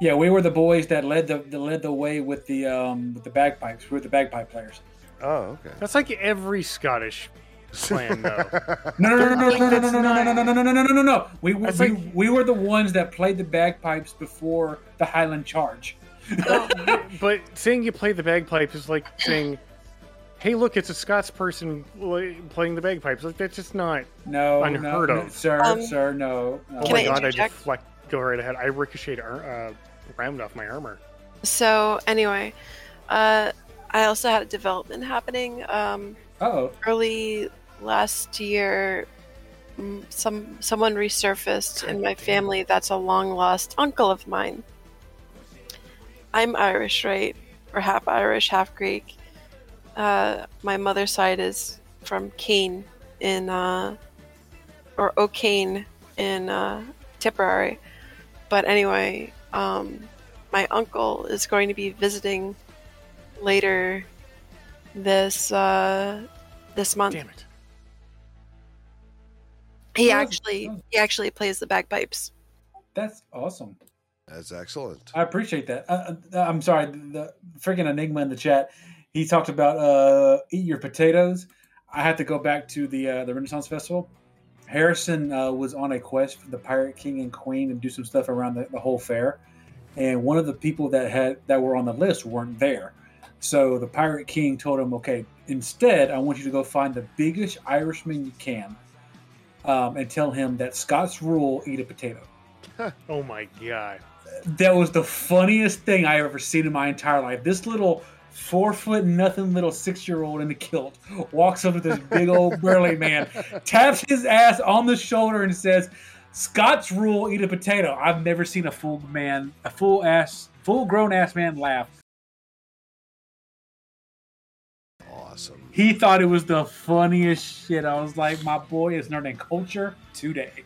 Yeah, we were the boys that led the that led the way with the um with the bagpipes. We were the bagpipe players. Oh, okay. That's like every Scottish clan, though. No, no, no, no, Like, no, no, no, that's no, no, no, no, no, no, no, no, no, no, no. We we, That's we, like- we were the ones that played the bagpipes before the Highland Charge. but saying you play the bagpipe is like saying, "Hey, look, it's a Scots person playing the bagpipes." Like that's just not. No, Unheard no, of. sir, Um, sir, no. no. Oh my I god! I interject? deflect. Go right ahead. I ricocheted ar- uh, round off my armor. So anyway, uh, I also had a development happening. Um, Uh-oh. early last year some someone resurfaced in my family that's a long lost uncle of mine i'm irish right or half irish half greek uh, my mother's side is from Kane in uh, or O'Kane in uh, Tipperary. But anyway, um, my uncle is going to be visiting later this uh, this month. Damn it! He Oh, actually oh. he actually plays the bagpipes. That's awesome. That's excellent. I appreciate that. Uh, uh, I'm sorry, the, the freaking enigma in the chat. He talked about uh, eat your potatoes. I had to go back to the uh, the Renaissance Festival. Harrison uh, was on a quest for the Pirate King and Queen and do some stuff around the, the whole fair, and one of the people that had that were on the list weren't there. So the Pirate King told him, "Okay, instead, I want you to go find the biggest Irishman you can, um, and tell him that Scots rule eat a potato." Oh my god! that was the funniest thing I ever seen in my entire life. This little four foot nothing little six year old in a kilt walks up to this big old burly man, taps his ass on the shoulder, and says, "Scots rule, eat a potato." I've never seen a full man, a full ass, full grown ass man laugh. Awesome. He thought it was the funniest shit. I was like, "My boy is learning culture today."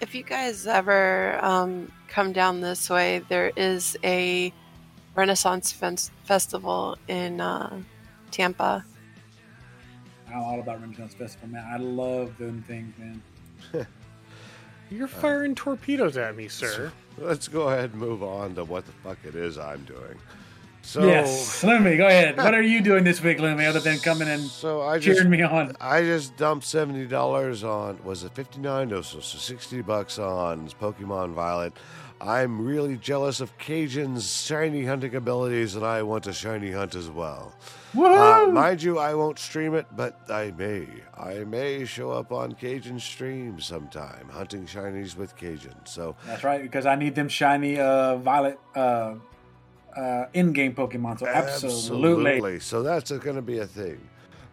If you guys ever um, come down this way, there is a Renaissance fes- festival in uh, Tampa. I'm all about Renaissance Festival, man. I love them things, man. You're firing torpedoes at me, sir. Let's go ahead and move on to what the fuck it is I'm doing. So yes, Lumi, go ahead. What are you doing this week, Lumi, other than coming and so I just cheering me on? I just dumped seventy dollars on was it fifty nine? No, so, so sixty bucks on Pokemon Violet. I'm really jealous of Cajun's shiny hunting abilities, and I want to shiny hunt as well. Uh, mind you, I won't stream it, but I may. I may show up on Cajun stream sometime, hunting shinies with Cajun. So That's right, because I need them shiny uh, violet uh, uh, in-game Pokemon. So absolutely. So that's going to be a thing.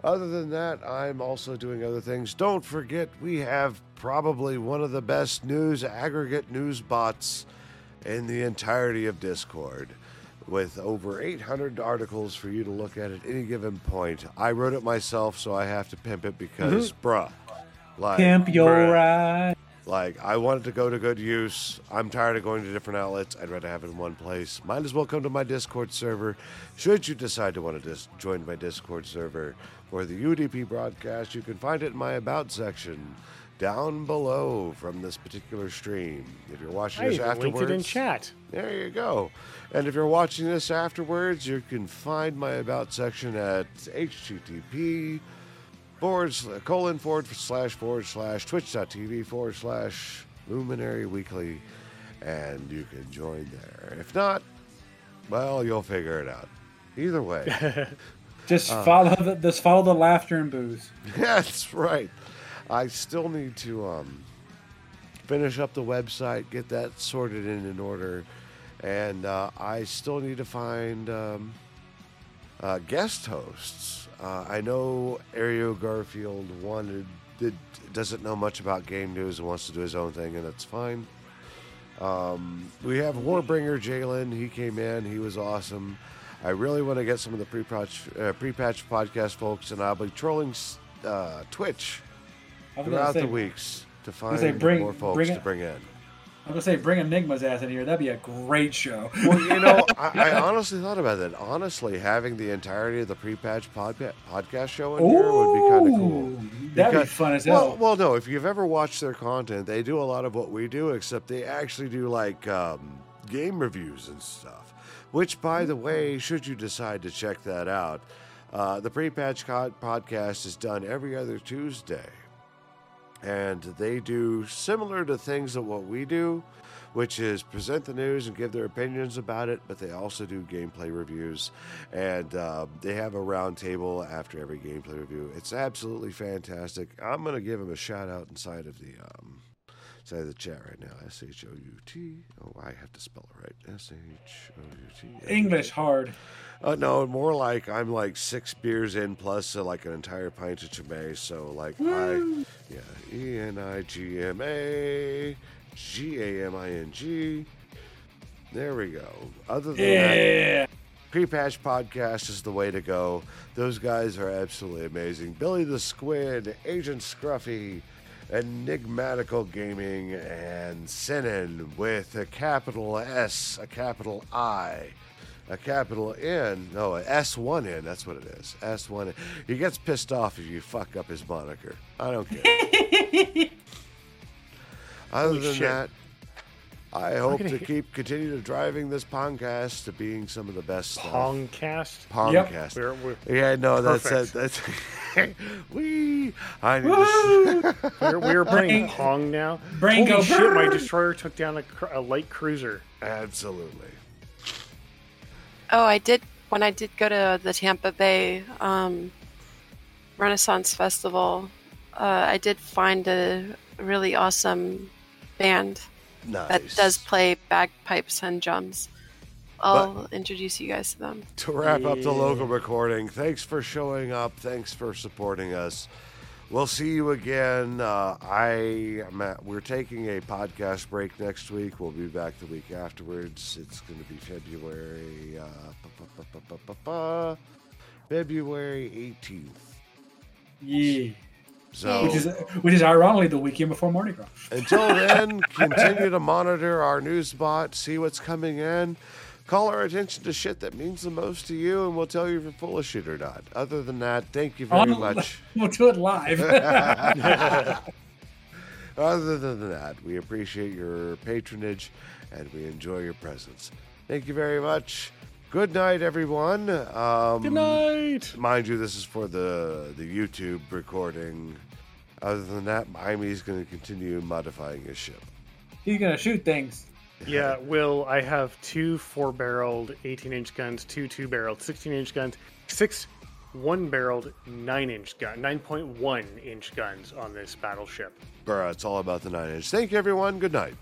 Other than that, I'm also doing other things. Don't forget, we have probably one of the best news aggregate news bots in the entirety of Discord. With over 800 articles for you to look at at any given point. I wrote it myself, so I have to pimp it because, bruh, like, Pimp your Bruh. ride. Like, I want it to go to good use. I'm tired of going to different outlets. I'd rather have it in one place. Might as well come to my Discord server. Should you decide to want to dis- join my Discord server for the UDP broadcast, you can find it in my About section down below from this particular stream. If you're watching I this even linked afterwards, it in chat. there you go. And if you're watching this afterwards, you can find my About section at http forward colon forward slash forward slash twitch.tv forward slash luminary weekly and you can join there if not well you'll figure it out either way Just Uh. follow the just follow the laughter and booze. that's right i still need to um finish up the website get that sorted in in order and uh, i still need to find um, uh, guest hosts. Uh, I know Ario Garfield wanted did, doesn't know much about game news and wants to do his own thing, and that's fine. Um, we have Warbringer Jalen. He came in. He was awesome. I really want to get some of the pre-patch, uh, pre-patch podcast folks, and I'll be trolling uh, Twitch I was gonna throughout say, the weeks to find bring- more folks bring to bring in. I'm gonna say bring Enigma's ass in here. That'd be a great show. Well, you know, I, I honestly thought about that. Honestly, having the entirety of the pre-patch podca- podcast show in here would be kind of cool. That'd be Because- fun as Well, hell. well, no. If you've ever watched their content, they do a lot of what we do, except they actually do like um, game reviews and stuff. Which, by the way, should you decide to check that out, uh, the pre-patch co- podcast is done every other Tuesday, and they do similar to things that what we do, which is present the news and give their opinions about it. But they also do gameplay reviews, and uh, they have a round table after every gameplay review. It's absolutely fantastic. I'm gonna give them a shout out inside of the um, inside of the chat right now. S H O U T. Oh, I have to spell it right. S H O U T. English hard. Uh, no, more like I'm like six beers in plus uh, like an entire pint of Chimay. So like I, yeah, E N I G M A G A M I N G. There we go. Other than that, Yeah. Pre-patch podcast is the way to go. Those guys are absolutely amazing. Billy the Squid, Agent Scruffy, Enigmatical Gaming, and Sinan with a capital S, a capital I, a capital N. No, S1N, That's what it is. S1N. He gets pissed off if you fuck up his moniker. I don't care. Other Holy than shit. that, I hope gonna keep continue to driving this podcast to being some of the best stuff. Pongcast. Pongcast. We're, we're, Yeah, no, that's Perfect. that's we. I need to. we're, we're playing Pong now. brain Holy go shit, my destroyer took down a, a light cruiser. Absolutely. Oh, I did when I did go to the Tampa Bay um, Renaissance Festival. Uh, I did find a really awesome band Nice. that does play bagpipes and drums. I'll introduce you guys to them. To wrap up the local recording, thanks for showing up. Thanks for supporting us. We'll see you again. Uh, I am at, we're taking a podcast break next week. We'll be back the week afterwards. It's going to be February uh, February 18th. Yeah. So Which is which is ironically the weekend before Mardi Gras. Until then, continue to monitor our news bot, see what's coming in, call our attention to shit that means the most to you, and we'll tell you if you're full of shit or not. Other than that, thank you very On- much. We'll do it live. Other than that, we appreciate your patronage and we enjoy your presence. Thank you very much. Good night, everyone. Um, Good night. Mind you, this is for the the YouTube recording. Other than that, Imy's going to continue modifying his ship. He's gonna shoot things. Yeah, Will, I have two four barreled 18 inch guns, two two barreled 16 inch guns, six one barreled 9 inch gun, 9.1 inch guns on this battleship. Bruh, it's all about the nine inch. Thank you, everyone. Good night.